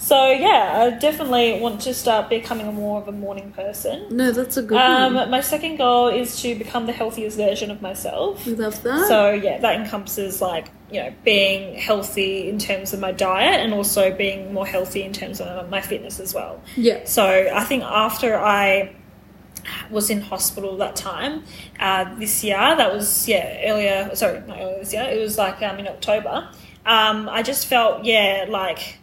So yeah, I definitely want to start becoming more of a morning person. No, that's a good Um, one. my second goal is to become the healthiest version of myself. We love that. So yeah, that encompasses like you know being healthy in terms of my diet and also being more healthy in terms of my fitness as well. yeah. So I think after I was in hospital that time uh, this year, that was yeah earlier. Sorry, not earlier this year. It was like um, in October. Um, I just felt yeah like.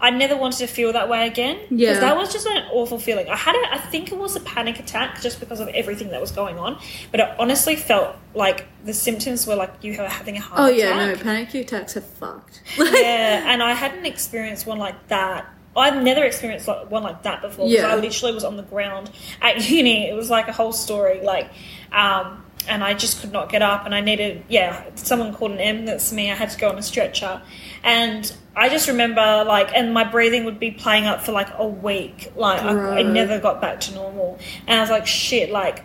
I never wanted to feel that way again because that was just an awful feeling. I had a, I think it was a panic attack just because of everything that was going on, but it honestly felt like the symptoms were like you were having a heart attack. Oh attack yeah, no, panic attacks are fucked. yeah, and I hadn't experienced one like that. I've never experienced like one like that before. Yeah. I literally was on the ground at uni. It was like a whole story. Like, um, and I just could not get up, and I needed yeah. Someone called an ambulance to me. I had to go on a stretcher, and I just remember like, and my breathing would be playing up for like a week. Like, I, I never got back to normal, and I was like, shit. Like,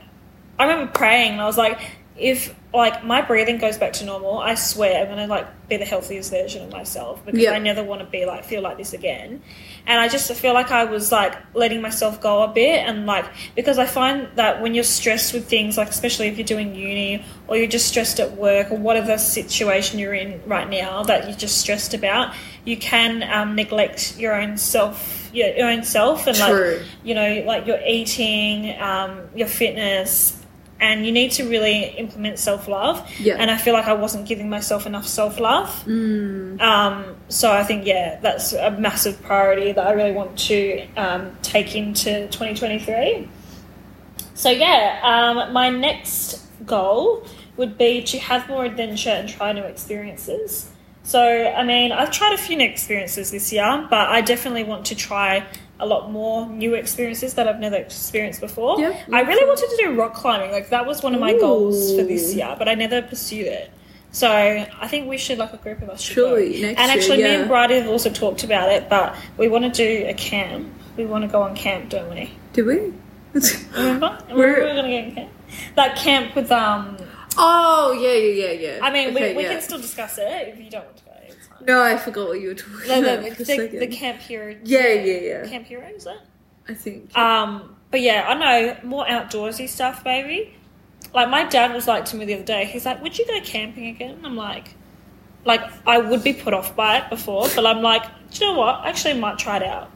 I remember praying and I was like, if like my breathing goes back to normal, I swear I'm gonna like be the healthiest version of myself because Yeah. I never want to be like feel like this again. And I just feel like I was like letting myself go a bit and like because I find that when you're stressed with things like especially if you're doing uni or you're just stressed at work or whatever situation you're in right now that you're just stressed about, you can um, neglect your own self your, your own self and like you know, like your eating, um, your fitness, and you need to really implement self love. Yeah. And I feel like I wasn't giving myself enough self love. Mm. Um, so I think, yeah, that's a massive priority that I really want to um, take into 2023. So, yeah, um, my next goal would be to have more adventure and try new experiences. So, I mean, I've tried a few new experiences this year, but I definitely want to try a lot more new experiences that I've never experienced before. Yeah, I really wanted to do rock climbing. Like, that was one of my goals for this year, but I never pursued it. So, I think we should, like, a group of us should Surely, go. next And year, actually, me and Bridie have also talked about it, but we want to do a camp. We want to go on camp, don't we? Do we? Remember? Remember We're- we were going to go camp? That camp with, um, oh yeah, yeah, yeah, yeah. I mean, Okay, we, we yeah. can still discuss it if you don't want to go. It's fine. No, I forgot what you were talking No, no, about. the, for the, the Camp Hero. Yeah, yeah, yeah. Camp Hero, is that? I think. Um, but yeah, I know more outdoorsy stuff, baby. Like my dad was like to me the other day. He's like, "Would you go camping again?" I'm like, like I would be put off by it before, but I'm like, do you know what? I actually might try it out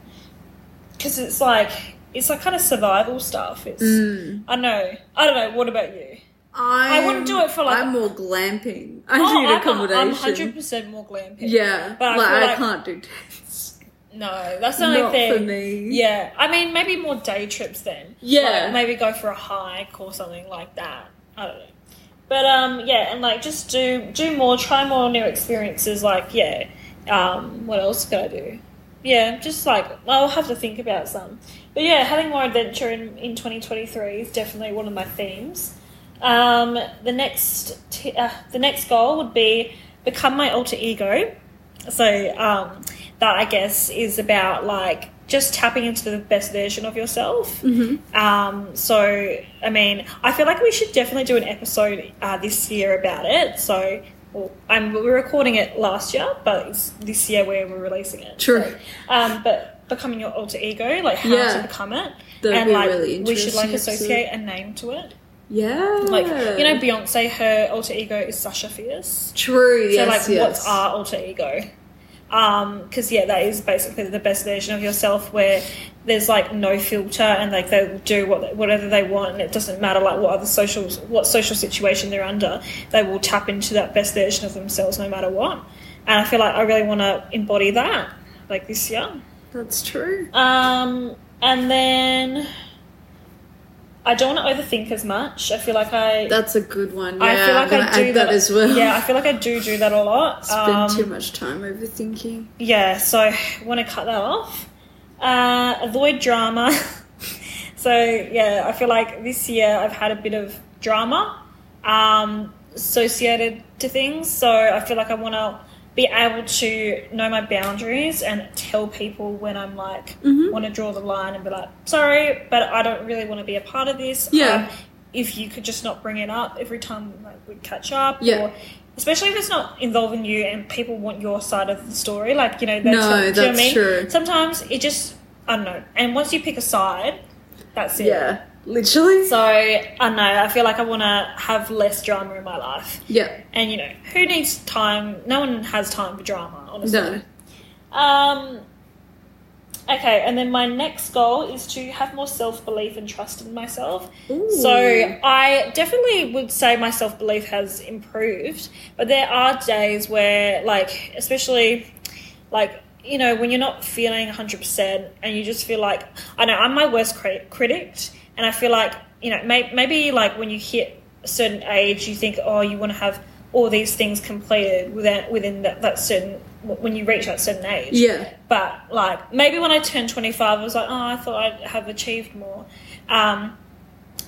because it's like it's like kind of survival stuff. It's Mm. I know. I don't know. What about you? I'm, wouldn't do it for, like- I'm more glamping. I Oh, need I'm- accommodation. I'm hundred percent more glamping. Yeah, But I like I like- can't do tents. No, that's the only Not thing. for me. Yeah, I mean maybe more day trips then. Yeah. Like, maybe go for a hike or something like that. I don't know. But um, yeah, and like just do do more, try more new experiences. Like yeah, um, what else could I do? Yeah, just like I'll have to think about some. But yeah, having more adventure in in twenty twenty three is definitely one of my themes. Um, the next t- uh, the next goal would be become my alter ego. So um, that I guess is about like just tapping into the best version of yourself. Mm-hmm. Um, so I mean, I feel like we should definitely do an episode uh, this year about it. So. Well, we were recording it last year, but it's this year where we're releasing it. True. So, um, but becoming your alter ego, like how Yeah. to become it, That'd and be like really we should like associate a name to it. Yeah. Like you know, Beyonce, her alter ego is Sasha Fierce. True. So yes. like, yes. what's our alter ego? Um, because yeah, that is basically the best version of yourself, where there's like no filter, and like they will do what whatever they want, and it doesn't matter like what other social what social situation they're under. They will tap into that best version of themselves no matter what. And I feel like I really want to embody that, like this year. That's true. Um, and then I don't want to overthink as much. I feel like I. That's a good one. Yeah, I feel like I do add that, as well. Yeah, I feel like I do do that a lot. Spend Um, too much time overthinking. yeah, so I want to cut that off. Uh, avoid drama. so yeah, I feel like this year I've had a bit of drama um, associated to things. So I feel like I want to be able to know my boundaries and tell people when I'm like Mhm. want to draw the line and be like, sorry, but I don't really want to be a part of this. Yeah. Um, if you could just not bring it up every time like we catch up, Yeah. or especially if it's not involving you and people want your side of the story, like you know, they No, do you know what that's I mean? true. Sometimes it just I don't know, and once you pick a side, that's it. Yeah. Literally. So I don't know. I feel like I want to have less drama in my life, yeah. and you know, who needs time? No one has time for drama, honestly. No. Um. Okay, and then my next goal is to have more self belief and trust in myself. Ooh. So I definitely would say my self belief has improved, but there are days where, like, especially, like, you know, when you're not feeling 100% and you just feel like, I know, I'm my worst crit- critic, and I feel like, you know, may- maybe like when you hit a certain age, you think, oh, you want to have all these things completed within, within that, that certain, when you reach that certain age. Yeah. But like maybe when I turned 25, I was like, oh, I thought I'd have achieved more. Um,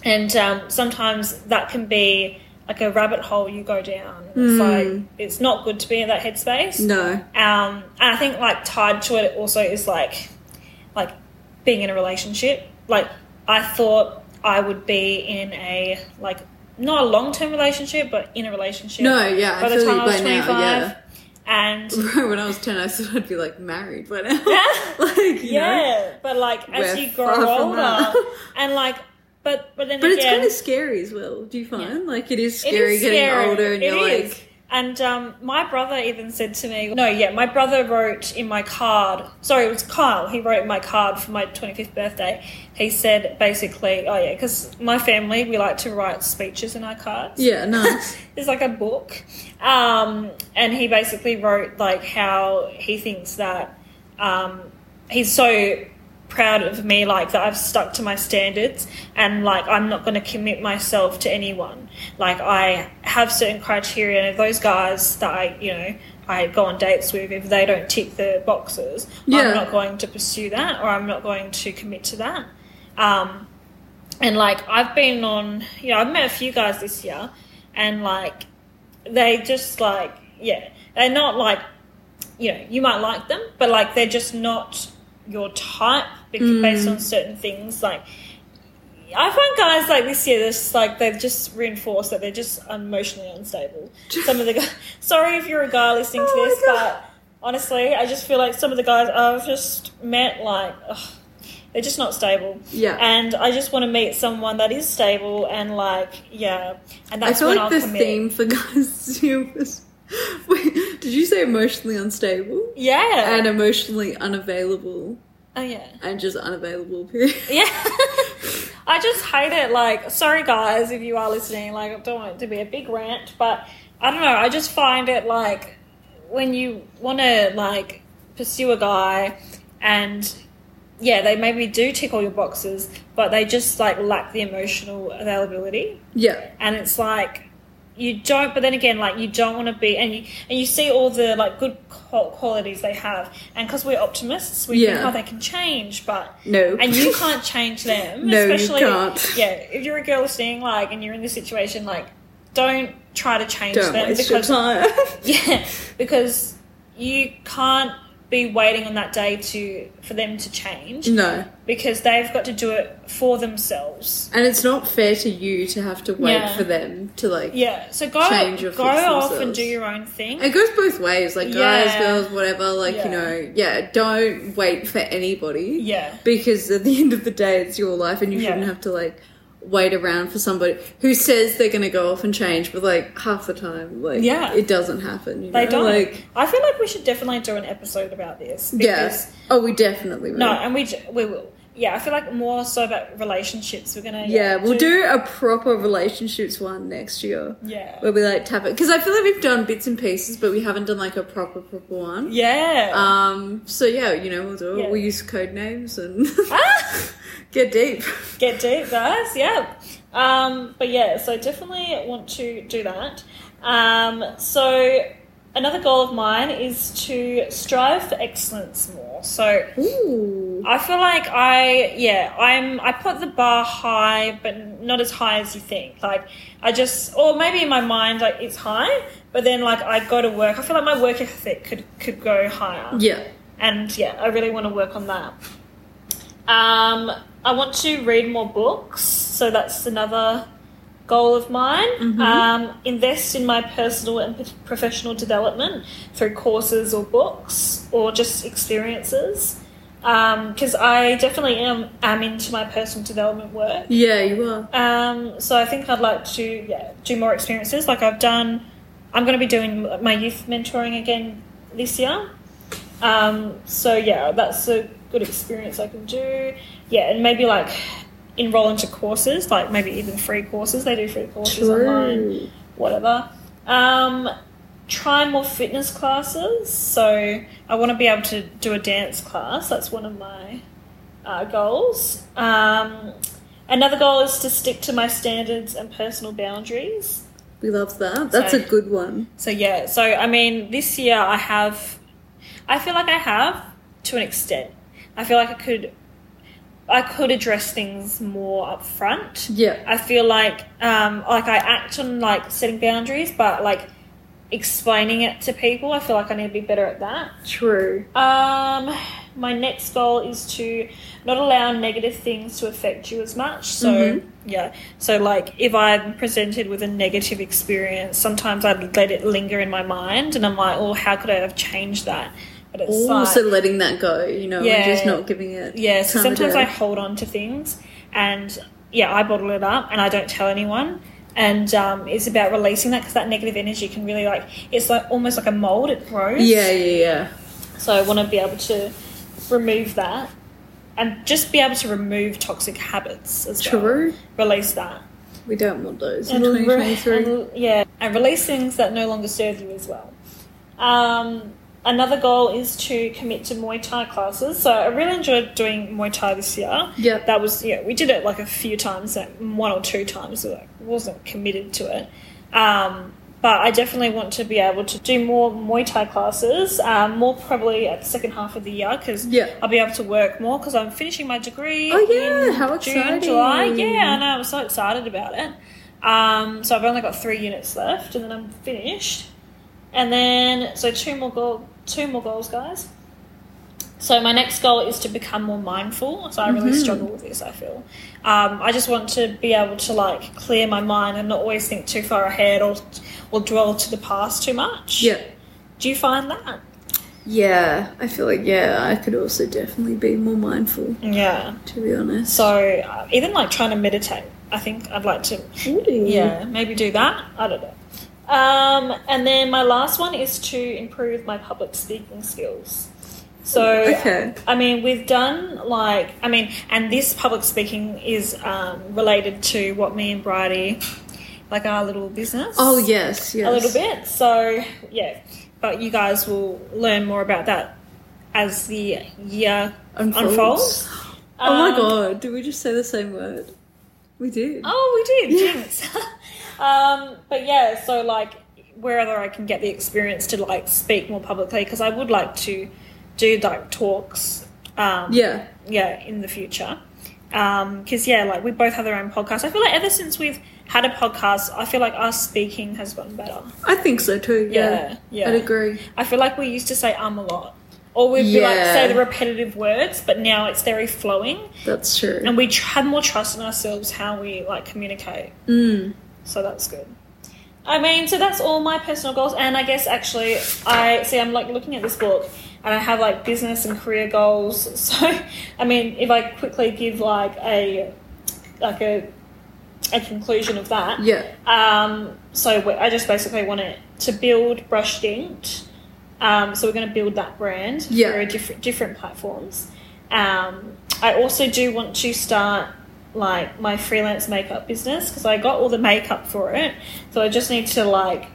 and um, sometimes that can be like a rabbit hole you go down. It's like it's not good to be in that headspace. No. Um, and I think like tied to it also is like like being in a relationship. Like I thought I would be in a like not a long term relationship, but in a relationship. No, yeah, I By the time I was twenty five. yeah. And when I was 10, I thought I'd be like married by now. like, you know? yeah, but like as you grow older, and like, but but then But it's kind of scary as well. Do you find? Yeah. Like, it is it scary is getting scary. older and It you're is. like, And um, my brother even said to me, no, yeah, my brother wrote in my card, sorry, it was Kyle, he wrote in my card for my 25th birthday. He said basically, oh yeah, because my family, we like to write speeches in our cards. yeah, nice. It's like a book. Um, and he basically wrote like how he thinks that um, he's so proud of me like that I've stuck to my standards and like I'm not going to commit myself to anyone. Like I have certain criteria and if those guys that I, you know, I go on dates with if they don't tick the boxes, Yeah. I'm not going to pursue that or I'm not going to commit to that. Um, and like I've been on, you know, I've met a few guys this year, and like they just like, yeah, they're not like, you know, you might like them, but like they're just not your type because based on mm. certain things. Like I find guys like this year, just like they've just reinforced that they're just emotionally unstable. Some of the guys, sorry if you're a guy listening to Oh my this, but honestly, I just feel like some of the guys I've just met, like, ugh, they're just not stable. Yeah. And I just want to meet someone that is stable and like, yeah. And I that's feel when like I'll the commit. theme for guys too was. Wait, did you say emotionally unstable? Yeah. And emotionally unavailable. Oh yeah. And just unavailable, period. Yeah. I just hate it. Like, sorry guys, if you are listening. Like, I don't want it to be a big rant, but I don't know. I just find it like when you want to like pursue a guy, and yeah, they maybe do tick all your boxes, but they just like lack the emotional availability. Yeah. And it's like, you don't. But then again, like you don't want to be, and you and you see all the like good qualities they have, and because we're optimists, we Yeah. think oh they can change, but No. and you can't change them. No, you can't. Yeah, if you're a girl listening, like, and you're in this situation, like, don't try to change Don't them because yeah, because you can't be waiting on that day to for them to change no. because they've got to do it for themselves. And it's not fair to you to have to wait Yeah. for them to like. Yeah, so go Change or go off and do your own thing. It goes both ways, like guys, Yeah. girls, whatever. Like Yeah. you know, yeah. Don't wait for anybody. Yeah. Because at the end of the day, it's your life, and you shouldn't have to like wait around for somebody who says they're going to go off and change, but like half the time, like Yeah. it doesn't happen. You They know? don't. Like I feel like we should definitely do an episode about this. yeah. Oh, we definitely will. No, and we we will. Yeah, I feel like more so about relationships. We're gonna. yeah, we'll do a proper relationships one next year. Yeah. Where we like tap it because I feel like we've done bits and pieces, but we haven't done like a proper proper one. Yeah. Um. So yeah, you know, we'll do it. Yeah. We'll use code names and Ah! get deep. Get deep, guys. Yeah. Um, but yeah, so definitely want to do that. Um, so another goal of mine is to strive for excellence more. So Ooh. I feel like I yeah I'm I put the bar high, but not as high as you think. Like I just or maybe in my mind like it's high, but then like I go to work. I feel like my work ethic could could go higher Yeah. and yeah, I really want to work on that. Um, I want to read more books, so that's another goal of mine. Mhm. Um, invest in my personal and professional development through courses or books or just experiences. Because I definitely am, am into my personal development work. Yeah, you are. Um, so I think I'd like to yeah do more experiences. Like I've done, I'm going to be doing my youth mentoring again this year. Um, so yeah, that's a good experience I can do. Yeah, and maybe like enroll into courses, like maybe even free courses. They do free courses online, whatever. Um, try more fitness classes. So I want to be able to do a dance class. That's one of my uh, goals. Um, another goal is to stick to my standards and personal boundaries. We love that. That's So- a good one. So yeah, so I mean, this year I have, I feel like I have to an extent. I feel like I could, I could address things more up front. Yeah. I feel like, um, like I act on like setting boundaries, but like explaining it to people, I feel like I need to be better at that. True. Um, my next goal is to not allow negative things to affect you as much. So Mhm. yeah, so like if I'm presented with a negative experience, sometimes I let it linger in my mind, and I'm like, oh, how could I have changed that? But it's like, Also letting that go, you know, Yeah. and just not giving it. yeah. So sometimes. I hold on to things, and yeah, I bottle it up, and I don't tell anyone. And um, it's about releasing that because that negative energy can really like it's like almost like a mold. It grows. Yeah, yeah, yeah. So I want to be able to remove that and just be able to remove toxic habits as well. True. Release that. We don't want those in And re- and- yeah, and release things that no longer serve you as well. Um, another goal is to commit to Muay Thai classes. So I really enjoyed doing Muay Thai this year. Yeah. That was yeah, we did it like a few times, like one or two times. So I wasn't committed to it. Um, but I definitely want to be able to do more Muay Thai classes, um, more probably at the second half of the year because Yeah. I'll be able to work more because I'm finishing my degree. Oh, yeah, in how June, exciting. July. Yeah, I know. I'm so excited about it. Um, so I've only got three units left, and then I'm finished. And then so two more goal, two more goals, guys. So my next goal is to become more mindful. So I really Mhm. struggle with this. I feel. Um, I just want to be able to like clear my mind and not always think too far ahead or or dwell to the past too much. Yeah. Do you find that? Yeah, I feel like, yeah, I could also definitely be more mindful, Yeah. to be honest. So uh, even like trying to meditate, I think I'd like to Ooh. Yeah, maybe do that. I don't know. Um, and then my last one is to improve my public speaking skills. So, Okay. I mean, we've done like, I mean, and this public speaking is um, related to what me and Bridie, like our little business. Oh, yes, yes. A little bit. So, yeah. But you guys will learn more about that as the year Unfolds. unfolds. Oh my Um, god, did we just say the same word? We did. Oh, we did. Jinx. um, but yeah, so like wherever I can get the experience to like speak more publicly, because I would like to do like talks. Um, Yeah. yeah, in the future. Because yeah, like we both have our own podcast. I feel like ever since we've had a podcast, I feel like our speaking has gotten better. I think so too. Yeah. Yeah, yeah. I'd agree. I feel like we used to say um a lot, or we'd be like say the repetitive words, but now it's very flowing, That's true. and we tr- have more trust in ourselves how we like communicate. Mm. So that's good. I mean, so that's all my personal goals, and I guess actually, I see. I'm like looking at this book, and I have like business and career goals. So, I mean, if I quickly give like a like a a conclusion of that, Yeah. um, so I just basically want it to build Brush Inked. Um, so we're going to build that brand Yeah. for different different platforms. Um, I also do want to start like my freelance makeup business because I got all the makeup for it. So I just need to like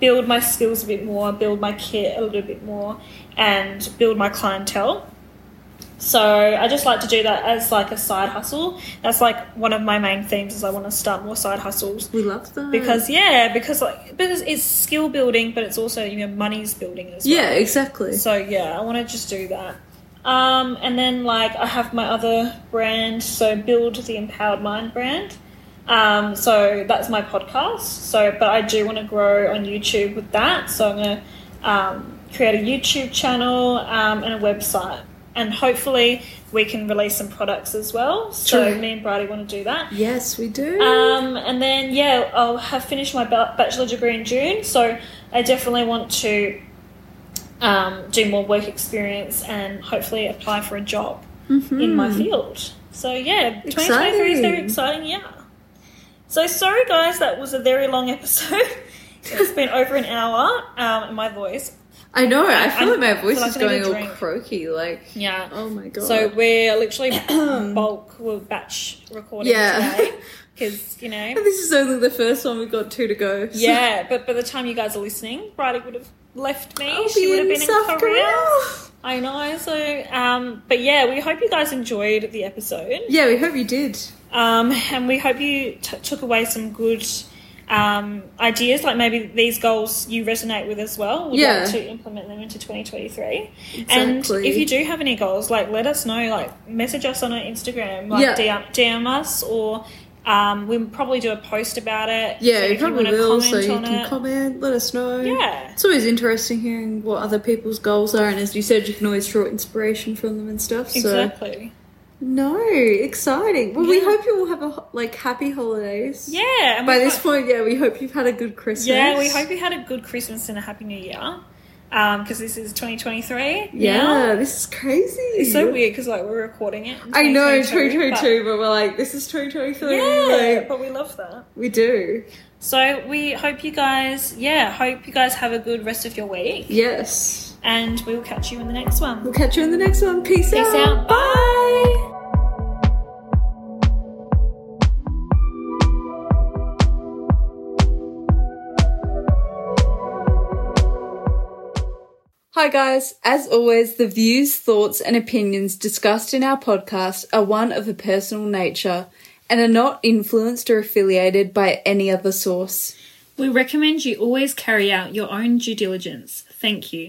build my skills a bit more, build my kit a little bit more, and build my clientele. So I just like to do that as like a side hustle. That's like one of my main themes is I want to start more side hustles We love that. because yeah, because like because it's skill building, but it's also you know money's building as well. Yeah, exactly. So yeah, I want to just do that. Um, and then like I have my other brand, so build the empowered mind brand. Um, so that's my podcast. So, but I do want to grow on YouTube with that. So I'm gonna um, create a YouTube channel um, and a website, and hopefully we can release some products as well. So True. me and Brady want to do that. yes, we do. Um, and then yeah, I'll have finished my bachelor degree in June, so I definitely want to um, do more work experience and hopefully apply for a job in my field. So yeah, 2023 is very Exciting. Yeah. So sorry guys, that was a very long episode. it's been over an hour. Um, and my voice. I know. I feel I'm- like my voice like is going all croaky. Like, Yeah. oh my god. So we're literally bulk, we're batch recording Yeah. today because you know. this is only the first one. We've got two to go. so- Yeah, but by the time you guys are listening, Bridie would have left me. I'll she would have been South in Korea. Korea. I know. So, um, but yeah, we hope you guys enjoyed the episode. Yeah, we hope you did. Um, and we hope you t- took away some good um, ideas. Like maybe these goals you resonate with as well. Would Yeah. like to implement them into 2023. Exactly. And if you do have any goals, like let us know. Like message us on our Instagram. Like Yeah. DM, DM us or. Um, we'll probably do a post about it. Yeah, so we if you probably will. So you can it- comment, let us know. Yeah. It's always interesting hearing what other people's goals are, and as you said, you can always draw inspiration from them and stuff. So Exactly. no, exciting. Well, we hope you all have a like happy holidays. Yeah. By this hope- point, yeah, we hope you've had a good Christmas. Yeah, we hope you had a good Christmas and a happy New Year. Um, because this is 2023. Yeah, now. this is crazy. It's so weird because like we're recording it. I know 2022, 2022, but, we're like, this is 2023. but- Yeah, Like, but we love that. we do. So we hope you guys, yeah, hope you guys have a good rest of your week, Yes. and we will catch you in the next one. We'll catch you in the next one. Peace, out. Peace out. Bye. Hi, guys. As always, the views, thoughts, and opinions discussed in our podcast are one of a personal nature and are not influenced or affiliated by any other source. We recommend you always carry out your own due diligence. Thank you.